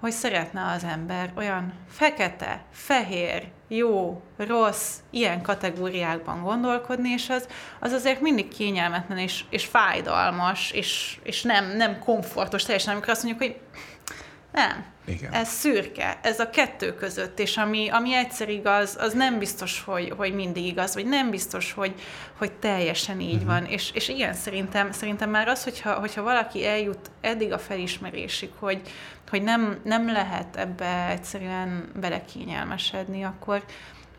hogy szeretne az ember olyan fekete, fehér, jó, rossz, ilyen kategóriákban gondolkodni, és az, az azért mindig kényelmetlen és, és fájdalmas, és, és nem, nem komfortos teljesen, amikor azt mondjuk, hogy nem, igen. Ez szürke, ez a kettő között, és ami, ami egyszer igaz, az nem biztos, hogy, hogy mindig igaz, vagy nem biztos, hogy, hogy teljesen így uh-huh. van. És, és igen, szerintem, szerintem már az, hogyha, hogyha valaki eljut eddig a felismerésig, hogy, hogy nem, nem lehet ebbe egyszerűen belekényelmesedni, akkor,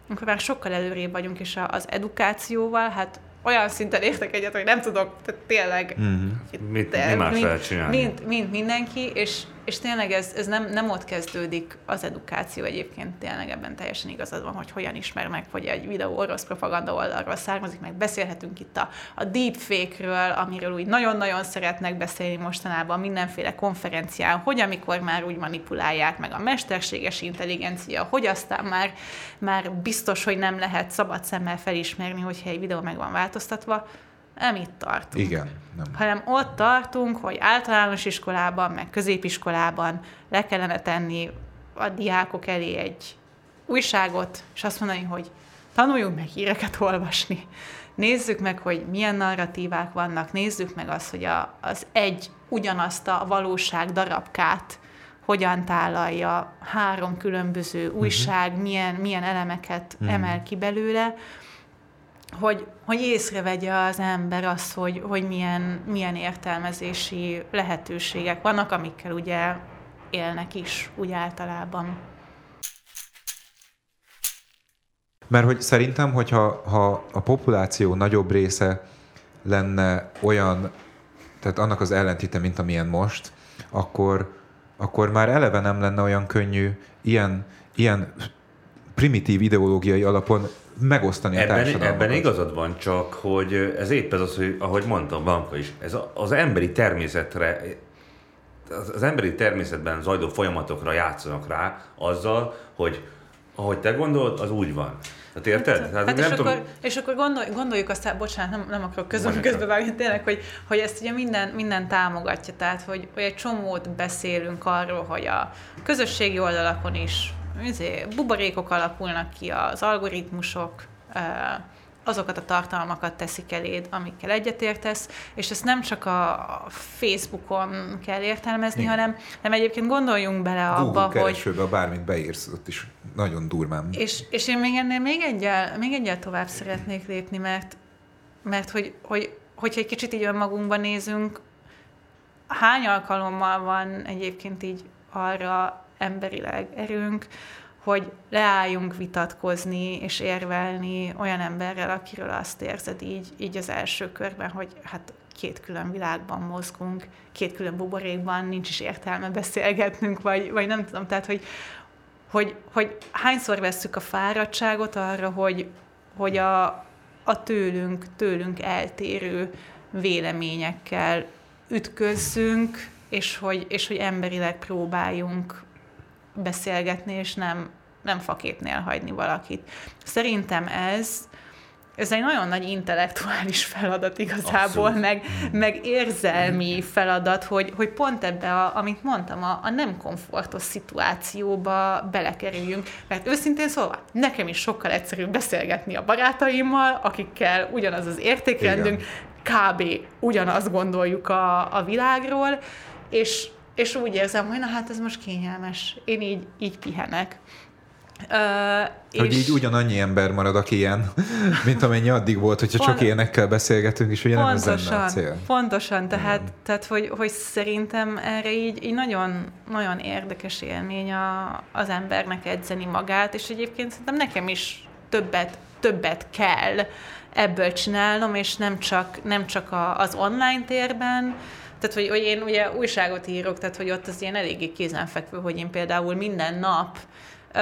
akkor már sokkal előrébb vagyunk, és az edukációval, hát olyan szinten értek egyet, hogy nem tudok, tehát tényleg, uh-huh. mint, mi más mint, lehet csinálni. Mint, mint mindenki, és és tényleg ez, ez nem, nem ott kezdődik az edukáció egyébként, tényleg ebben teljesen igazad van, hogy hogyan ismer meg, hogy egy videó orosz propaganda oldalról származik, meg beszélhetünk itt a, a deepfake-ről, amiről úgy nagyon-nagyon szeretnek beszélni mostanában mindenféle konferencián, hogy amikor már úgy manipulálják meg a mesterséges intelligencia, hogy aztán már, már biztos, hogy nem lehet szabad szemmel felismerni, hogyha egy videó meg van változtatva, nem itt tartunk. Igen. Nem. Hanem ott tartunk, hogy általános iskolában, meg középiskolában le kellene tenni a diákok elé egy újságot, és azt mondani, hogy tanuljunk meg híreket olvasni. Nézzük meg, hogy milyen narratívák vannak, nézzük meg azt, hogy a, az egy ugyanazt a valóság darabkát hogyan tálalja három különböző mhm. újság, uh-huh. milyen, milyen elemeket uh-huh. emel ki belőle, hogy, hogy észrevegye az ember azt, hogy, hogy milyen, milyen értelmezési lehetőségek vannak, amikkel ugye élnek is úgy általában. Mert hogy szerintem, hogyha ha a populáció nagyobb része lenne olyan, tehát annak az ellentéte, mint amilyen most, akkor, akkor már eleve nem lenne olyan könnyű ilyen, ilyen primitív ideológiai alapon megosztani ebben, a társadalmat. Ebben igazad van, csak hogy ez épp ez az, hogy ahogy mondtam, Blanka is, ez az emberi természetre, az, az emberi természetben zajló folyamatokra játszanak rá azzal, hogy ahogy te gondolod, az úgy van. Tehát érted? Hát, hát nem és, tudom... akkor, és akkor gondolj, gondoljuk azt, bocsánat, nem, nem akarok közben közbevágni, tényleg, hogy, hogy ezt ugye minden, minden támogatja, tehát hogy, hogy egy csomót beszélünk arról, hogy a közösségi oldalakon is izé, buborékok alakulnak ki, az algoritmusok, azokat a tartalmakat teszik eléd, amikkel egyetértesz, és ezt nem csak a Facebookon kell értelmezni, Igen. hanem, hanem egyébként gondoljunk bele Google abba, keresőbe, hogy... bármit beírsz, ott is nagyon durván. És, és én még ennél még egyel, még egyel tovább szeretnék lépni, mert, mert hogy, hogy, hogyha egy kicsit így önmagunkban nézünk, hány alkalommal van egyébként így arra emberileg erőnk, hogy leálljunk vitatkozni és érvelni olyan emberrel, akiről azt érzed így, így az első körben, hogy hát két külön világban mozgunk, két külön buborékban, nincs is értelme beszélgetnünk, vagy, vagy nem tudom, tehát, hogy, hogy, hogy hányszor vesszük a fáradtságot arra, hogy, hogy a, a tőlünk, tőlünk eltérő véleményekkel ütközzünk, és hogy, és hogy emberileg próbáljunk beszélgetni, és nem, nem faképnél hagyni valakit. Szerintem ez, ez egy nagyon nagy intellektuális feladat igazából, meg, meg érzelmi feladat, hogy, hogy pont ebbe, a, amit mondtam, a, a nem komfortos szituációba belekerüljünk. Mert őszintén szóval nekem is sokkal egyszerűbb beszélgetni a barátaimmal, akikkel ugyanaz az értékrendünk, Igen. kb. ugyanazt gondoljuk a, a világról, és és úgy érzem, hogy na hát ez most kényelmes, én így, így pihenek. Uh, hogy és... így ugyanannyi ember marad, aki ilyen, mint amennyi addig volt, hogyha Pont... csak ilyenekkel beszélgetünk, és ugye nem ez a cél. Pontosan, tehát, mm. tehát hogy, hogy szerintem erre így, így nagyon, nagyon érdekes élmény a, az embernek edzeni magát, és egyébként szerintem nekem is többet, többet kell ebből csinálnom, és nem csak, nem csak a, az online térben, tehát, hogy, hogy én ugye újságot írok, tehát, hogy ott az ilyen eléggé kézenfekvő, hogy én például minden nap ö,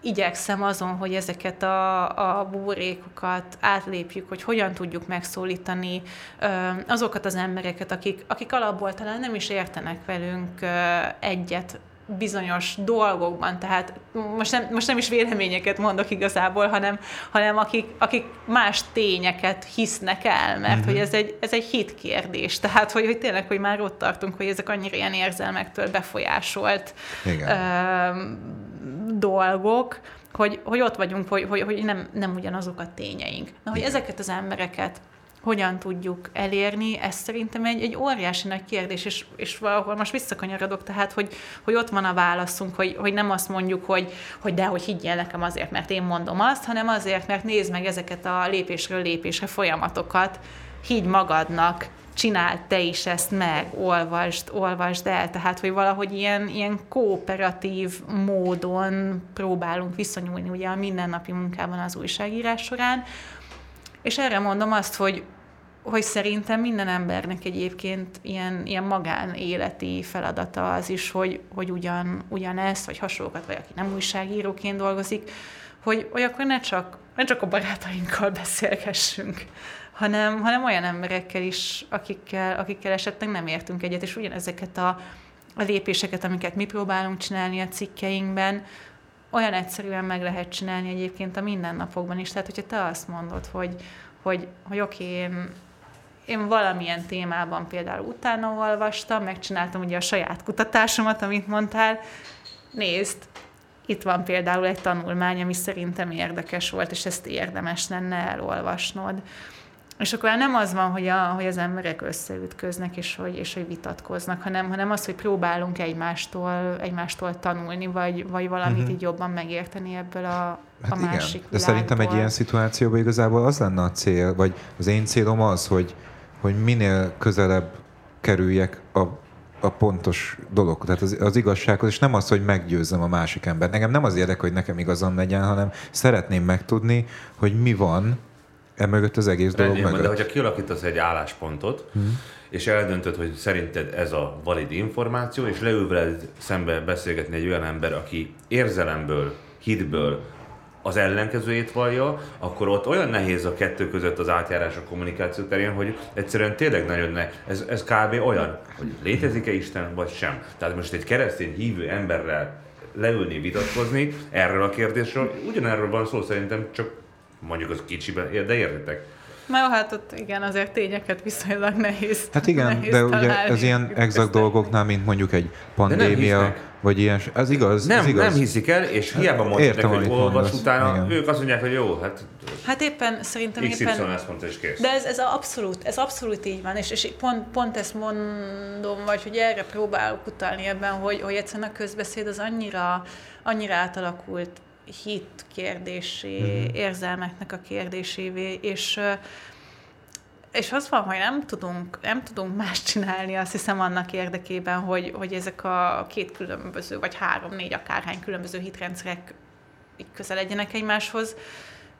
igyekszem azon, hogy ezeket a, a buborékokat átlépjük, hogy hogyan tudjuk megszólítani ö, azokat az embereket, akik, akik alapból talán nem is értenek velünk ö, egyet bizonyos dolgokban, tehát most nem, most nem is véleményeket mondok igazából, hanem, hanem akik, akik más tényeket hisznek el, mert uh-huh. hogy ez egy, ez egy hit kérdés, tehát hogy, hogy tényleg, hogy már ott tartunk, hogy ezek annyira ilyen érzelmektől befolyásolt Igen. Ö, dolgok, hogy, hogy ott vagyunk, hogy, hogy, hogy nem, nem ugyanazok a tényeink. Na, hogy Igen. ezeket az embereket hogyan tudjuk elérni, ez szerintem egy, egy óriási nagy kérdés, és, és valahol most visszakanyarodok, tehát, hogy, hogy ott van a válaszunk, hogy, hogy nem azt mondjuk, hogy, hogy de, hogy higgyél nekem azért, mert én mondom azt, hanem azért, mert nézd meg ezeket a lépésről lépésre folyamatokat, higgy magadnak, csináld te is ezt meg, olvasd, olvasd el, tehát, hogy valahogy ilyen, ilyen kooperatív módon próbálunk viszonyulni ugye a mindennapi munkában az újságírás során, és erre mondom azt, hogy hogy szerintem minden embernek egyébként ilyen, ilyen magánéleti feladata az is, hogy, hogy ugyan, ugyanezt, vagy hasonlókat, vagy aki nem újságíróként dolgozik, hogy, hogy akkor ne csak, ne csak a barátainkkal beszélgessünk, hanem, hanem olyan emberekkel is, akikkel, akikkel esetleg nem értünk egyet, és ugyanezeket a, a lépéseket, amiket mi próbálunk csinálni a cikkeinkben, olyan egyszerűen meg lehet csinálni egyébként a mindennapokban is. Tehát, hogyha te azt mondod, hogy, hogy, hogy oké, én, én valamilyen témában például utána olvastam, megcsináltam ugye a saját kutatásomat, amit mondtál, nézd, itt van például egy tanulmány, ami szerintem érdekes volt, és ezt érdemes lenne elolvasnod. És akkor nem az van, hogy, a, hogy az emberek összeütköznek, és hogy, és hogy vitatkoznak, hanem, hanem az, hogy próbálunk egymástól, egymástól tanulni, vagy, vagy valamit uh-huh. így jobban megérteni ebből a, hát a igen, másik de világból. szerintem egy ilyen szituációban igazából az lenne a cél, vagy az én célom az, hogy, hogy minél közelebb kerüljek a a pontos dolog, tehát az, az igazsághoz, és nem az, hogy meggyőzzem a másik embert. Nekem nem az érdekel, hogy nekem igazam legyen, hanem szeretném megtudni, hogy mi van emögött az egész dolog mögött. De hogyha kialakítasz egy álláspontot, hmm. és eldöntöd, hogy szerinted ez a valid információ, és leül veled szembe beszélgetni egy olyan ember, aki érzelemből, hitből, az ellenkezőjét vallja, akkor ott olyan nehéz a kettő között az átjárás a kommunikáció terén, hogy egyszerűen tényleg nagyon ne. Ez, ez kb. olyan, hogy létezik-e Isten, vagy sem. Tehát most egy keresztény hívő emberrel leülni, vitatkozni erről a kérdésről, ugyanerről van szó szerintem, csak mondjuk az kicsiben, de értitek. Na jó, hát ott igen, azért tényeket viszonylag nehéz. Hát igen, nehéz de ugye ez ilyen exakt dolgoknál, mint mondjuk egy pandémia, vagy ilyen, ez igaz? Nem, ez igaz. nem hiszik el, és hiába mondják, hogy olvas utána, igen. ők azt mondják, hogy jó, hát... Hát éppen, szerintem XY éppen... ezt mondta, és kész. De ez, ez abszolút, ez abszolút így van, és, és pont, pont ezt mondom, vagy hogy erre próbálok utalni ebben, hogy, hogy egyszerűen a közbeszéd az annyira, annyira átalakult hit kérdésé, mm-hmm. érzelmeknek a kérdésévé, és és az van, hogy nem tudunk, nem tudunk más csinálni, azt hiszem annak érdekében, hogy, hogy ezek a két különböző, vagy három, négy akárhány különböző hitrendszerek így közeledjenek egymáshoz,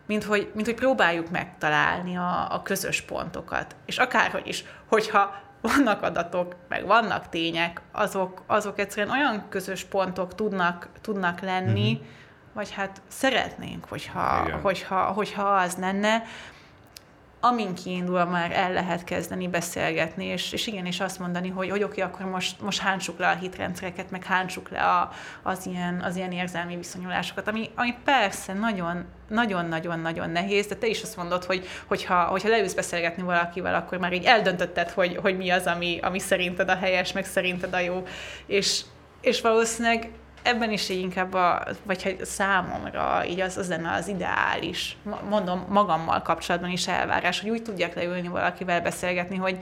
mint hogy, mint hogy próbáljuk megtalálni a, a közös pontokat. És akárhogy is, hogyha vannak adatok, meg vannak tények, azok, azok egyszerűen olyan közös pontok tudnak, tudnak lenni, mm-hmm vagy hát szeretnénk, hogyha, hogyha, hogyha az lenne, amin kiindul már el lehet kezdeni beszélgetni, és, és igenis azt mondani, hogy, hogy oké, akkor most, most hántsuk le a hitrendszereket, meg hántsuk le a, az, ilyen, az ilyen érzelmi viszonyulásokat, ami, ami persze nagyon, nagyon-nagyon-nagyon nehéz, de te is azt mondod, hogy hogyha, hogyha leülsz beszélgetni valakivel, akkor már így eldöntötted, hogy, hogy mi az, ami, ami szerinted a helyes, meg szerinted a jó, és, és valószínűleg ebben is így inkább, a, vagy hogy számomra így az, az lenne az ideális, mondom magammal kapcsolatban is elvárás, hogy úgy tudjak leülni valakivel beszélgetni, hogy,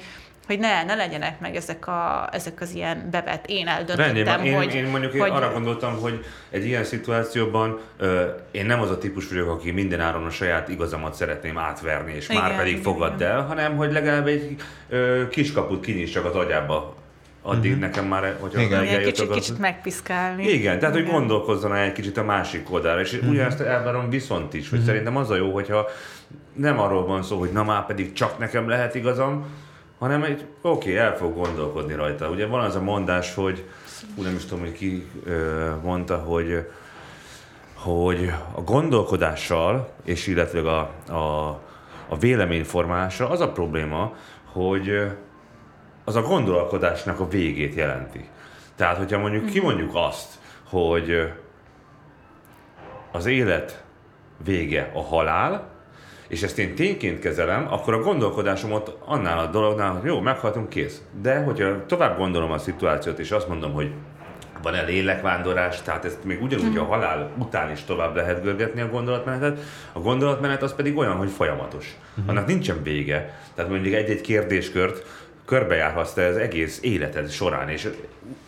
hogy ne, ne legyenek meg ezek, a, ezek az ilyen bevett, én eldöntöttem, Rendben, én, hogy... Én mondjuk hogy... arra gondoltam, hogy egy ilyen szituációban ö, én nem az a típus vagyok, aki minden áron a saját igazamat szeretném átverni, és igen, már pedig fogadd igen. el, hanem hogy legalább egy ö, kiskaput kinyissak az agyába addig uh-huh. nekem már, hogyha Igen. Igen, kicsit, az... kicsit megpiszkálni. Igen, tehát Igen. hogy gondolkozzon egy kicsit a másik oldalra, és uh-huh. ugyanezt elvárom viszont is, hogy uh-huh. szerintem az a jó, hogyha nem arról van szó, hogy na már pedig csak nekem lehet igazam, hanem egy, oké, okay, el fog gondolkodni rajta. Ugye van az a mondás, hogy, hú, nem is tudom, hogy ki ö, mondta, hogy hogy a gondolkodással, és illetve a, a, a véleményformálással az a probléma, hogy az a gondolkodásnak a végét jelenti. Tehát, hogyha mondjuk mhm. kimondjuk azt, hogy az élet vége a halál, és ezt én tényként kezelem, akkor a gondolkodásomat annál a dolognál, hogy jó, meghaltunk, kész. De hogyha tovább gondolom a szituációt, és azt mondom, hogy van-e lélekvándorás, tehát ezt még ugyanúgy a mhm. halál után is tovább lehet görgetni a gondolatmenetet. A gondolatmenet az pedig olyan, hogy folyamatos. Uh-huh. Annak nincsen vége. Tehát mondjuk egy-egy kérdéskört körbejárhatsz te az egész életed során, és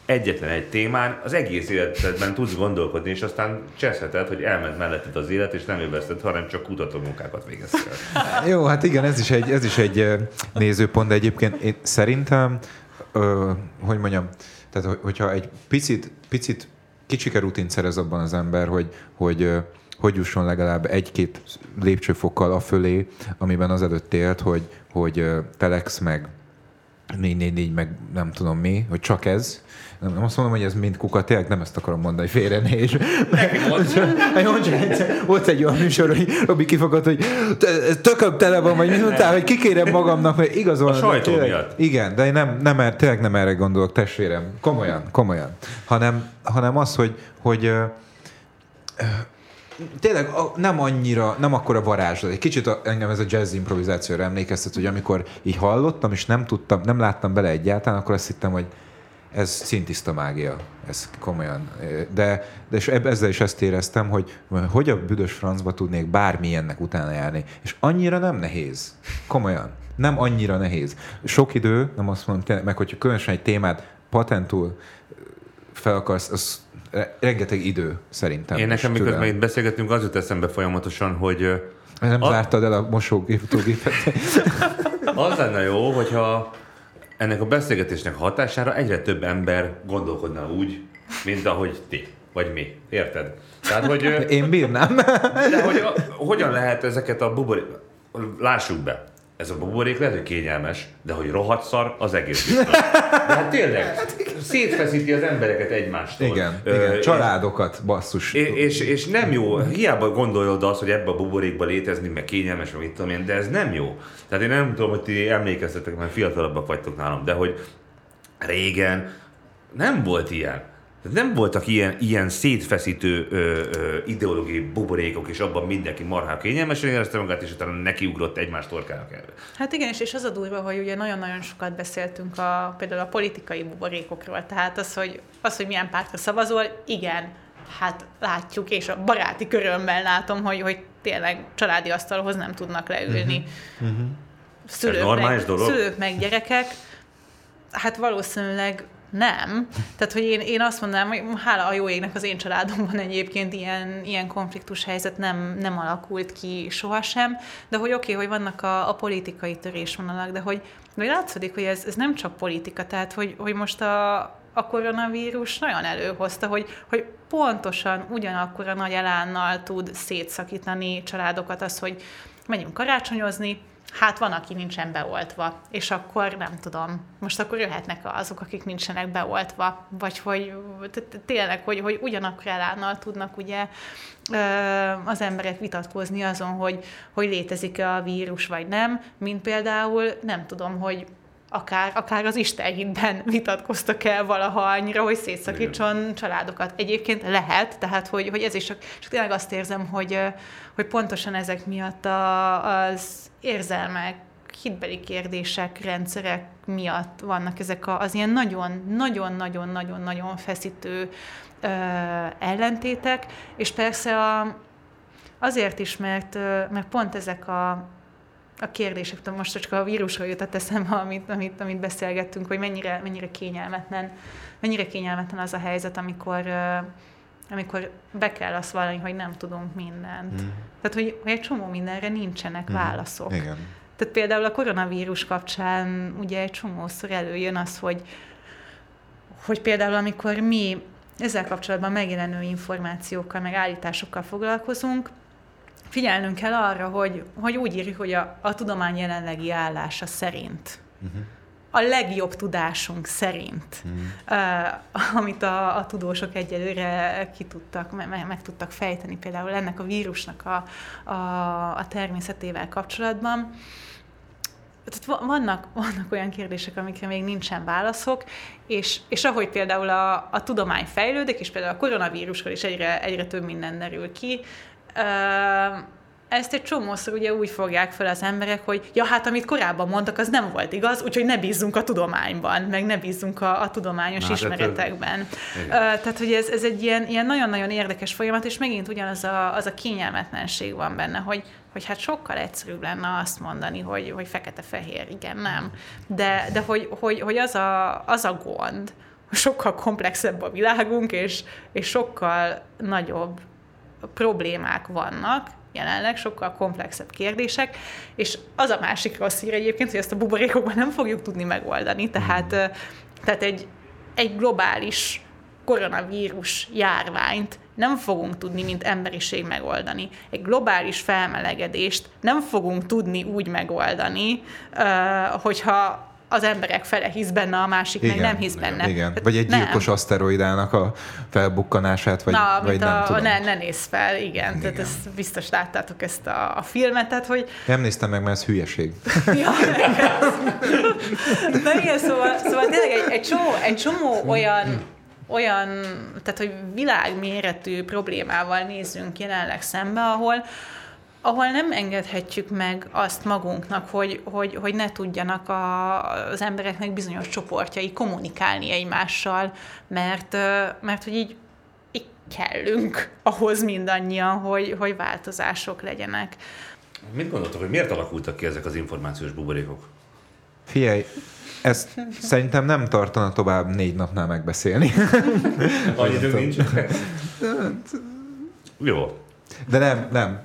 egyetlen egy témán az egész életedben tudsz gondolkodni, és aztán cseszheted, hogy elment melletted az élet, és nem élvezted, hanem csak kutató munkákat végeztél. Jó, hát igen, ez is egy, ez is egy nézőpont, de egyébként én szerintem, ö, hogy mondjam, tehát hogyha egy picit, picit kicsike rutint szerez abban az ember, hogy, hogy hogy jusson legalább egy-két lépcsőfokkal a fölé, amiben az előtt élt, hogy, hogy Telex meg 444, meg nem tudom mi, hogy csak ez. Nem, nem azt mondom, hogy ez mind kuka, tényleg nem ezt akarom mondani, félre ne is. Volt egy olyan műsor, hogy Robi kifogott, hogy tököm tele van, vagy mit mondtál, hogy kikérem magamnak, mert igazol. A sajtó tényleg- miatt. Igen, de én nem, nem, er- tényleg nem erre gondolok, testvérem. Komolyan, komolyan. Hanem, hanem az, hogy, hogy tényleg a- nem annyira, nem akkora varázslat. Egy kicsit a, engem ez a jazz improvizációra emlékeztet, hogy amikor így hallottam, és nem tudtam, nem láttam bele egyáltalán, akkor azt hittem, hogy ez szintiszta mágia, ez komolyan. De, de és ezzel is ezt éreztem, hogy hogy a büdös francba tudnék bármilyennek utána járni. És annyira nem nehéz. Komolyan. Nem annyira nehéz. Sok idő, nem azt mondom, tényleg, meg hogyha különösen egy témát patentul fel akarsz, az re- rengeteg idő szerintem. Én nekem, miközben türelem. itt beszélgetünk, az jut eszembe folyamatosan, hogy Nem A- zártad el a mosógépet. az lenne jó, hogyha ennek a beszélgetésnek hatására egyre több ember gondolkodna úgy, mint ahogy ti, vagy mi. Érted? Tehát, hogy, Én bírnám. de hogy a, hogyan lehet ezeket a buborék... Lássuk be, ez a buborék lehet, hogy kényelmes, de hogy rohadt szar, az egész biztos. De hát tényleg, szétfeszíti az embereket egymástól. Igen, Ö, igen. Családokat, basszus. És, és, és nem jó, hiába gondolod azt, hogy ebbe a buborékba létezni, meg kényelmes, meg mit tudom én, de ez nem jó. Tehát én nem tudom, hogy ti emlékeztetek, mert fiatalabbak vagytok nálam, de hogy régen nem volt ilyen. Tehát nem voltak ilyen, ilyen szétfeszítő ö, ö, ideológiai buborékok, és abban mindenki marhá kényelmesen érezte magát, és utána nekiugrott egymás torkának erre. Hát igen, és, és az a durva, hogy ugye nagyon-nagyon sokat beszéltünk a, például a politikai buborékokról, tehát az, hogy, az, hogy milyen pártra szavazol, igen, hát látjuk, és a baráti körömmel látom, hogy, hogy tényleg családi asztalhoz nem tudnak leülni. Uh-huh. Szülők, Ez normális meg, dolog? szülők meg gyerekek, hát valószínűleg nem. Tehát, hogy én, én azt mondanám, hogy hála a jó égnek az én családomban egyébként ilyen, ilyen konfliktus helyzet nem, nem alakult ki sohasem, de hogy oké, okay, hogy vannak a, a politikai törésvonalak, de hogy, hogy látszódik, hogy ez, ez nem csak politika, tehát hogy, hogy most a, a koronavírus nagyon előhozta, hogy, hogy pontosan ugyanakkor a nagy elánnal tud szétszakítani családokat az, hogy menjünk karácsonyozni, hát van, aki nincsen beoltva, és akkor nem tudom, most akkor jöhetnek azok, akik nincsenek beoltva, vagy hogy tényleg, hogy, hogy ugyanakkor elánnal tudnak ugye az emberek vitatkozni azon, hogy, hogy létezik-e a vírus, vagy nem, mint például nem tudom, hogy akár, akár az Istenhitben vitatkoztak el valaha annyira, hogy szétszakítson családokat. Egyébként lehet, tehát hogy, hogy ez is csak, csak tényleg azt érzem, hogy, hogy pontosan ezek miatt a, az érzelmek, hitbeli kérdések, rendszerek miatt vannak ezek a, az ilyen nagyon-nagyon-nagyon-nagyon-nagyon feszítő ö, ellentétek, és persze a, azért is, mert, mert pont ezek a, a kérdések, tudom, most csak a vírusról jutott eszembe, amit, amit, amit beszélgettünk, hogy mennyire, mennyire kényelmetlen, mennyire kényelmetlen az a helyzet, amikor, amikor be kell azt vallani, hogy nem tudunk mindent. Mm. Tehát, hogy, hogy egy csomó mindenre nincsenek mm. válaszok. Igen. Tehát például a koronavírus kapcsán ugye egy csomószor előjön az, hogy, hogy például amikor mi ezzel kapcsolatban megjelenő információkkal, meg állításokkal foglalkozunk, figyelnünk kell arra, hogy, hogy úgy írjuk, hogy a, a tudomány jelenlegi állása szerint. Uh-huh. A legjobb tudásunk szerint, uh, amit a, a tudósok egyelőre ki tudtak, meg, meg tudtak fejteni például ennek a vírusnak a, a, a természetével kapcsolatban. Tehát vannak, vannak olyan kérdések, amikre még nincsen válaszok, és, és ahogy például a, a tudomány fejlődik, és például a koronavírusról is egyre, egyre több minden derül ki, ezt egy csomószor ugye úgy fogják fel az emberek, hogy ja, hát amit korábban mondtak, az nem volt igaz, úgyhogy ne bízzunk a tudományban, meg ne bízzunk a, a tudományos Na, ismeretekben. Uh, tehát, hogy ez, ez egy ilyen, ilyen nagyon-nagyon érdekes folyamat, és megint ugyanaz a, az a kényelmetlenség van benne, hogy, hogy hát sokkal egyszerűbb lenne azt mondani, hogy, hogy fekete-fehér, igen, nem. De, de hogy, hogy, hogy az, a, az a gond, hogy sokkal komplexebb a világunk, és, és sokkal nagyobb problémák vannak, jelenleg sokkal komplexebb kérdések, és az a másik rossz hír egyébként, hogy ezt a buborékokban nem fogjuk tudni megoldani, tehát, mm. tehát egy, egy globális koronavírus járványt nem fogunk tudni, mint emberiség megoldani. Egy globális felmelegedést nem fogunk tudni úgy megoldani, hogyha az emberek fele hisz benne, a másik igen, meg nem hisz benne. Igen. Vagy egy gyilkos aszteroidának a felbukkanását, vagy, Na, vagy nem a, tudom. Ne, ne nézz fel, igen. igen. Tehát ezt biztos láttátok ezt a, a filmet, tehát hogy... Nem néztem meg, mert ez hülyeség. ja, Na igen, szóval, szóval tényleg egy, egy csomó, egy csomó olyan olyan, tehát hogy világméretű problémával nézünk jelenleg szembe, ahol, ahol nem engedhetjük meg azt magunknak, hogy, hogy, hogy ne tudjanak a, az embereknek bizonyos csoportjai kommunikálni egymással, mert, mert hogy így, így kellünk ahhoz mindannyian, hogy, hogy változások legyenek. Mit gondoltok, hogy miért alakultak ki ezek az információs buborékok? Figyelj, ezt szerintem nem tartana tovább négy napnál megbeszélni. Annyi időnk nincs? Jó. De nem, nem.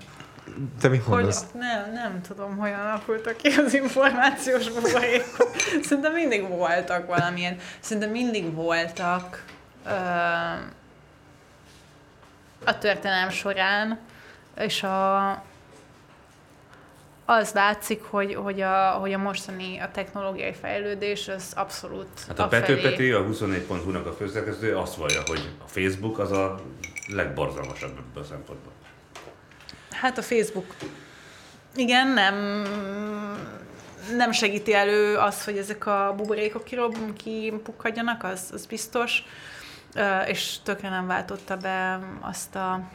Te mit mondasz? Hogy, nem, nem tudom, hogy alakultak ki az információs buborékok. Szerintem mindig voltak valamilyen, szerintem mindig voltak ö, a történelem során, és a, az látszik, hogy, hogy, a, hogy a mostani a technológiai fejlődés az abszolút Hát a Pető Peti, a 24.hu-nak a főszerkesztő azt vallja, hogy a Facebook az a legborzalmasabb ebből a szempontból. Hát a Facebook. Igen, nem, nem segíti elő azt, hogy ezek a buborékok kipukkadjanak, az, az biztos, és tökre nem váltotta be azt a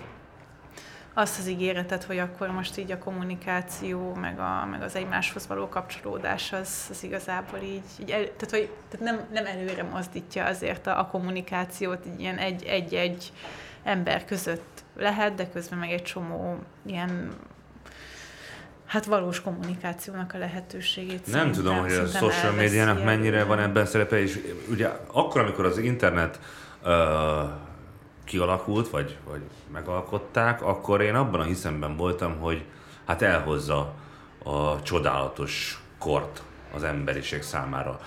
azt az ígéretet, hogy akkor most így a kommunikáció, meg, a, meg az egymáshoz való kapcsolódás az, az igazából így, így el, tehát, hogy, tehát nem, nem előre mozdítja azért a, a kommunikációt így ilyen egy-egy ember között lehet, de közben meg egy csomó ilyen hát valós kommunikációnak a lehetőségét. Nem tudom, hogy a social médiának mennyire van ebben szerepe, és ugye akkor, amikor az internet uh, kialakult, vagy, vagy megalkották, akkor én abban a hiszemben voltam, hogy hát elhozza a csodálatos kort az emberiség számára.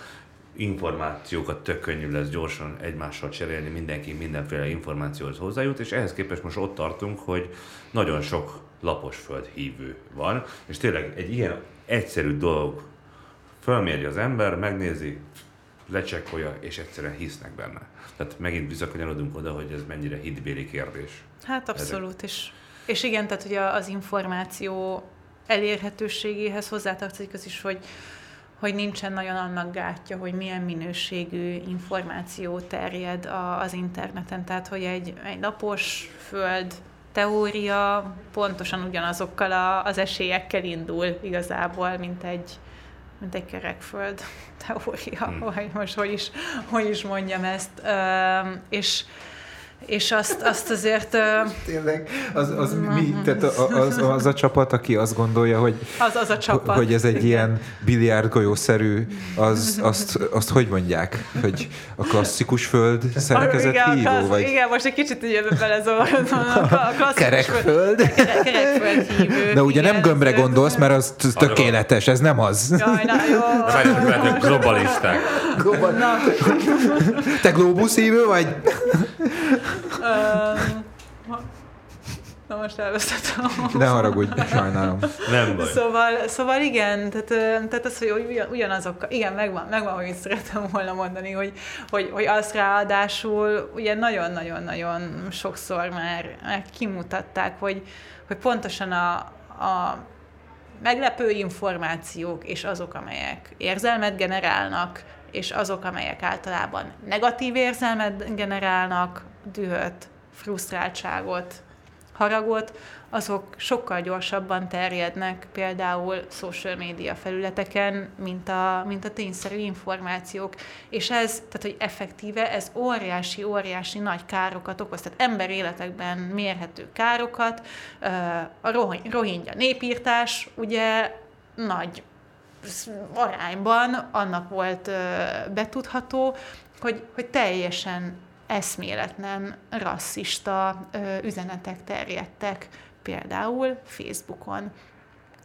Információkat tök könnyű lesz gyorsan egymással cserélni, mindenki mindenféle információhoz hozzájut, és ehhez képest most ott tartunk, hogy nagyon sok lapos föld hívő van, és tényleg egy ilyen egyszerű dolog fölméri az ember, megnézi, lecsekkolja, és egyszerűen hisznek benne. Tehát megint visszakanyarodunk oda, hogy ez mennyire hitbéli kérdés. Hát abszolút, és, és igen, tehát hogy az információ elérhetőségéhez hozzátartozik az is, hogy, hogy nincsen nagyon annak gátja, hogy milyen minőségű információ terjed a, az interneten. Tehát, hogy egy, egy napos föld teória pontosan ugyanazokkal a, az esélyekkel indul igazából, mint egy, mint egy kerekföld teória, hmm. vagy most hogy is, hogy is mondjam ezt. Uh, és és azt, azt azért... Tényleg, az, az mi? Tehát az, az a csapat, aki azt gondolja, hogy, az, az a csapat. hogy ez egy ilyen biliárdgolyószerű, az, azt, azt hogy mondják? Hogy a klasszikus föld szerkezet igen, hívó? Klassz, vagy? Igen, most egy kicsit így belezavarodom. A Kerekföld? Kerekföld hívő. De ugye igen, nem gömbre gondolsz, mert az tökéletes, ez nem az. Jaj, na, jó. Globalisták. Global... Te globus hívő vagy? Na most elvesztettem. Ne haragudj, sajnálom. Nem baj. Szóval, szóval igen, tehát, tehát az, hogy ugyan, ugyanazok, igen, megvan, megvan, hogy szeretem volna mondani, hogy, hogy, hogy az ráadásul ugye nagyon-nagyon-nagyon sokszor már, már kimutatták, hogy, hogy pontosan a, a meglepő információk és azok, amelyek érzelmet generálnak, és azok, amelyek általában negatív érzelmet generálnak, dühöt, frusztráltságot, haragot, azok sokkal gyorsabban terjednek például social média felületeken, mint a, mint a tényszerű információk. És ez, tehát hogy effektíve, ez óriási, óriási nagy károkat okoz, tehát ember életekben mérhető károkat. A rohingya népírtás ugye nagy arányban annak volt betudható, hogy, hogy teljesen eszméletlen rasszista üzenetek terjedtek például Facebookon.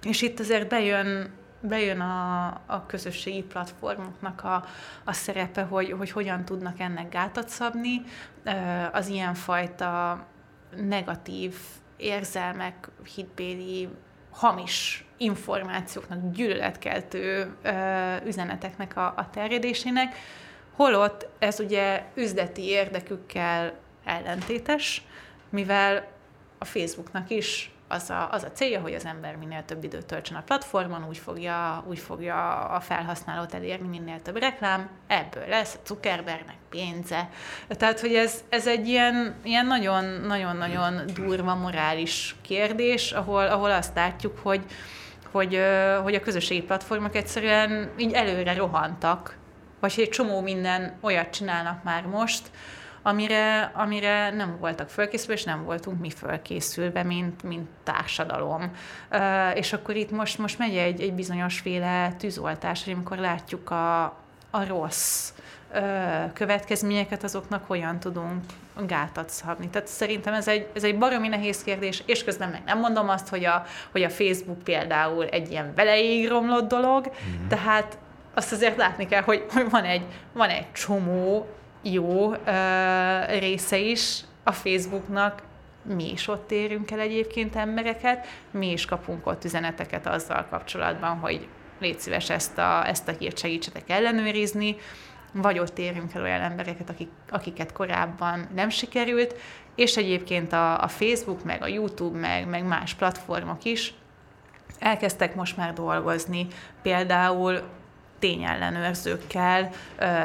És itt azért bejön bejön a, a közösségi platformoknak a, a szerepe, hogy, hogy hogyan tudnak ennek gátat szabni, az ilyenfajta negatív érzelmek, hitbéli, hamis információknak, gyűlöletkeltő üzeneteknek a, a terjedésének, holott ez ugye üzleti érdekükkel ellentétes, mivel a Facebooknak is az a, az a célja, hogy az ember minél több időt töltsön a platformon, úgy fogja, úgy fogja a felhasználót elérni minél több reklám, ebből lesz a Zuckerbergnek pénze. Tehát, hogy ez, ez egy ilyen, ilyen nagyon-nagyon-nagyon durva morális kérdés, ahol, ahol azt látjuk, hogy, hogy, hogy a közösségi platformok egyszerűen így előre rohantak, vagy egy csomó minden olyat csinálnak már most, amire, amire nem voltak fölkészülve, és nem voltunk mi fölkészülve, mint, mint társadalom. Uh, és akkor itt most, most megy egy, egy bizonyos féle tűzoltás, hogy amikor látjuk a, a rossz uh, következményeket, azoknak hogyan tudunk gátat szabni. Tehát szerintem ez egy, ez egy baromi nehéz kérdés, és közben meg nem mondom azt, hogy a, hogy a Facebook például egy ilyen veleig romlott dolog, mm. tehát azt azért látni kell, hogy, van, egy, van egy csomó jó uh, része is a Facebooknak, mi is ott érünk el egyébként embereket, mi is kapunk ott üzeneteket azzal kapcsolatban, hogy légy szíves ezt a, ezt a hírt segítsetek ellenőrizni, vagy ott érünk el olyan embereket, akik, akiket korábban nem sikerült, és egyébként a, a Facebook, meg a YouTube, meg, meg más platformok is elkezdtek most már dolgozni, például tényellenőrzőkkel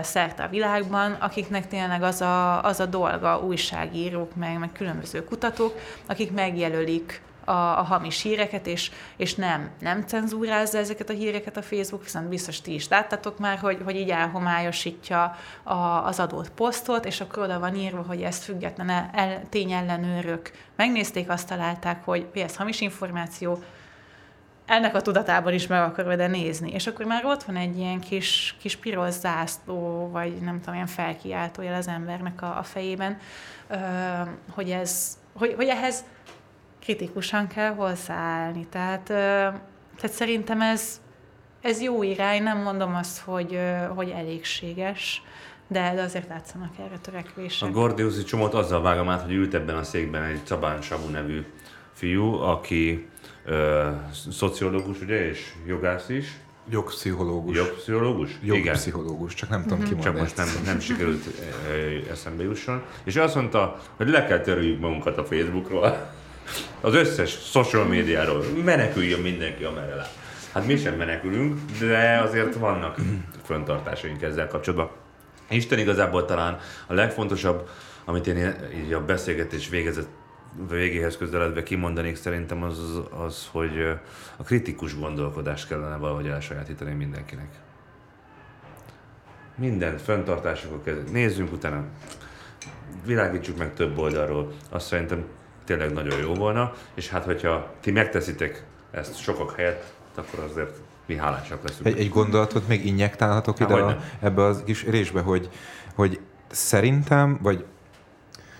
szerte a világban, akiknek tényleg az a, az a dolga, újságírók, meg, meg különböző kutatók, akik megjelölik a, a hamis híreket, és, és nem, nem cenzúrázza ezeket a híreket a Facebook, viszont biztos ti is láttatok már, hogy, hogy így elhomályosítja a, az adott posztot, és akkor oda van írva, hogy ezt független el, tényellenőrök megnézték, azt találták, hogy ez hamis információ, ennek a tudatában is meg akarod de nézni. És akkor már ott van egy ilyen kis, kis piros zászló, vagy nem tudom, ilyen felkiáltójel az embernek a, a fejében, hogy, ez, hogy, hogy ehhez kritikusan kell hozzáállni. Tehát, tehát szerintem ez, ez jó irány, nem mondom azt, hogy, hogy elégséges, de, de azért látszanak erre törekvések. A Gordiuszi csomót azzal vágom át, hogy ült ebben a székben egy Csabán Sabu nevű fiú, aki ö, szociológus, ugye, és jogász is. Jogpszichológus. Jogpszichológus? Jogpszichológus, csak nem tudom mm-hmm. ki Csak most nem, nem sikerült eszembe jusson. És azt mondta, hogy le kell törüljük magunkat a Facebookról, az összes social médiáról. Meneküljön mindenki, amerre lát. Hát mi sem menekülünk, de azért vannak föntartásaink ezzel kapcsolatban. Isten igazából talán a legfontosabb, amit én így a beszélgetés végezett végéhez közeledve kimondanék szerintem az, az, az, hogy a kritikus gondolkodást kellene valahogy elsajátítani mindenkinek. Minden fenntartásokat nézzünk utána, világítsuk meg több oldalról. Azt szerintem tényleg nagyon jó volna, és hát hogyha ti megteszitek ezt sokak helyett, akkor azért mi hálásak leszünk. Egy, egy gondolatot még injektálhatok ide a, ebbe a kis részbe, hogy, hogy szerintem, vagy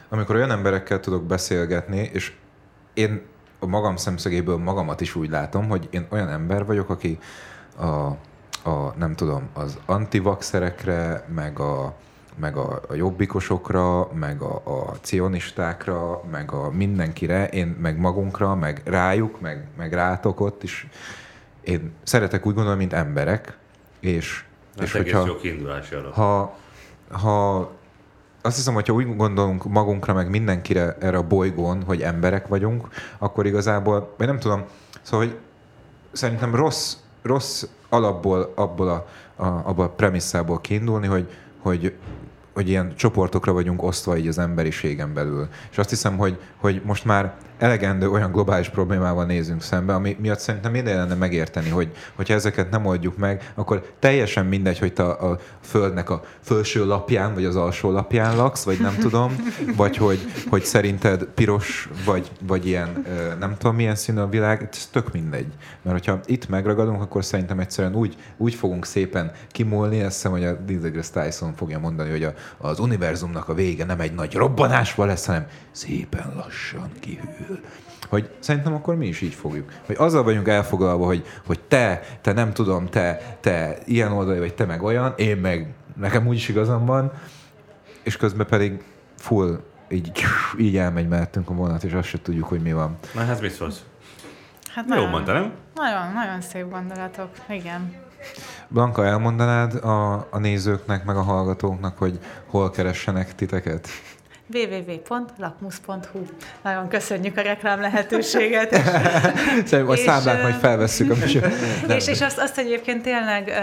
amikor olyan emberekkel tudok beszélgetni, és én a magam szemszögéből magamat is úgy látom, hogy én olyan ember vagyok, aki a, a nem tudom, az antivaxerekre, meg a, meg a, a jobbikosokra, meg a, a cionistákra, meg a mindenkire, én meg magunkra, meg rájuk, meg, meg rátok ott is. Én szeretek úgy gondolni, mint emberek, és, Ez és hogyha, jó Ha, ha azt hiszem, hogyha úgy gondolunk magunkra, meg mindenkire erre a bolygón, hogy emberek vagyunk, akkor igazából, vagy nem tudom, szóval, hogy szerintem rossz, rossz alapból, abból a, a, abból a premisszából kiindulni, hogy, hogy hogy ilyen csoportokra vagyunk osztva így az emberiségen belül. És azt hiszem, hogy, hogy most már elegendő olyan globális problémával nézünk szembe, ami miatt szerintem minden lenne megérteni, hogy hogyha ezeket nem oldjuk meg, akkor teljesen mindegy, hogy te a, a földnek a felső lapján, vagy az alsó lapján laksz, vagy nem tudom, vagy hogy, hogy szerinted piros, vagy, vagy ilyen nem tudom milyen színű a világ, ez tök mindegy. Mert hogyha itt megragadunk, akkor szerintem egyszerűen úgy, úgy fogunk szépen kimúlni, ezt hiszem, hogy a Neil deGrasse Tyson fogja mondani, hogy a, az univerzumnak a vége nem egy nagy robbanásval lesz, hanem szépen lassan kihűl. Hogy szerintem akkor mi is így fogjuk. Hogy azzal vagyunk elfoglalva, hogy, hogy te, te nem tudom, te, te ilyen oldali vagy, te meg olyan, én meg nekem úgyis igazam van, és közben pedig full így, így elmegy mellettünk a vonat, és azt se tudjuk, hogy mi van. Na, hát mit szólsz? Hát Jó nagyon, mondta, nem? Nagyon, nagyon szép gondolatok, igen. Blanka, elmondanád a, a nézőknek, meg a hallgatóknak, hogy hol keressenek titeket? www.lakmus.hu Nagyon köszönjük a reklám lehetőséget. Szerintem számlát ö, majd felvesszük. A műsor- és, és azt, azt egyébként tényleg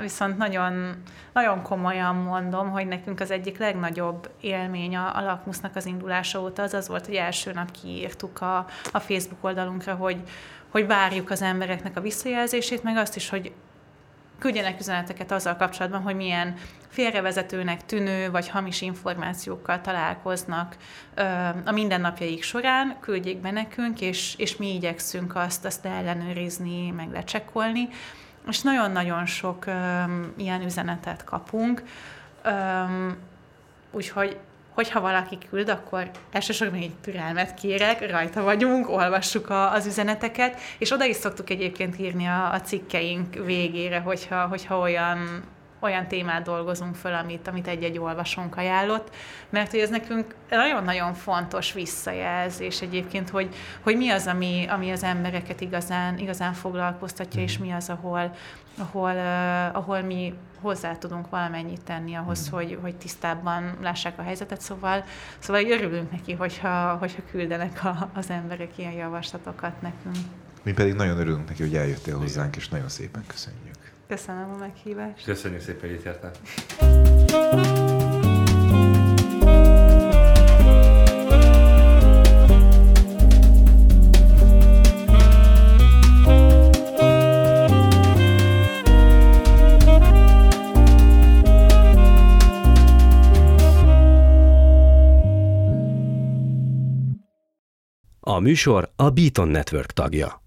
viszont nagyon, nagyon komolyan mondom, hogy nekünk az egyik legnagyobb élmény a, a Lakmusznak az indulása óta az az volt, hogy első nap kiírtuk a, a Facebook oldalunkra, hogy, hogy várjuk az embereknek a visszajelzését, meg azt is, hogy küldjenek üzeneteket azzal kapcsolatban, hogy milyen félrevezetőnek tűnő vagy hamis információkkal találkoznak a mindennapjaik során, küldjék be nekünk, és, és mi igyekszünk azt, azt ellenőrizni, meg lecsekkolni. És nagyon-nagyon sok ö, ilyen üzenetet kapunk, ö, úgyhogy hogyha valaki küld, akkor elsősorban egy türelmet kérek, rajta vagyunk, olvassuk a, az üzeneteket, és oda is szoktuk egyébként írni a, a cikkeink végére, hogyha, hogyha olyan, olyan témát dolgozunk föl, amit, amit egy-egy olvasónk ajánlott, mert hogy ez nekünk nagyon-nagyon fontos visszajelzés egyébként, hogy, hogy mi az, ami, ami az embereket igazán, igazán foglalkoztatja, és mi az, ahol, ahol, uh, ahol mi hozzá tudunk valamennyit tenni ahhoz, hogy, hogy tisztábban lássák a helyzetet, szóval, szóval örülünk neki, hogyha, hogyha küldenek a, az emberek ilyen javaslatokat nekünk. Mi pedig nagyon örülünk neki, hogy eljöttél hozzánk, és nagyon szépen köszönjük. Köszönöm a meghívást. Köszönjük szépen, hogy itt jártál. A műsor a Beaton Network tagja.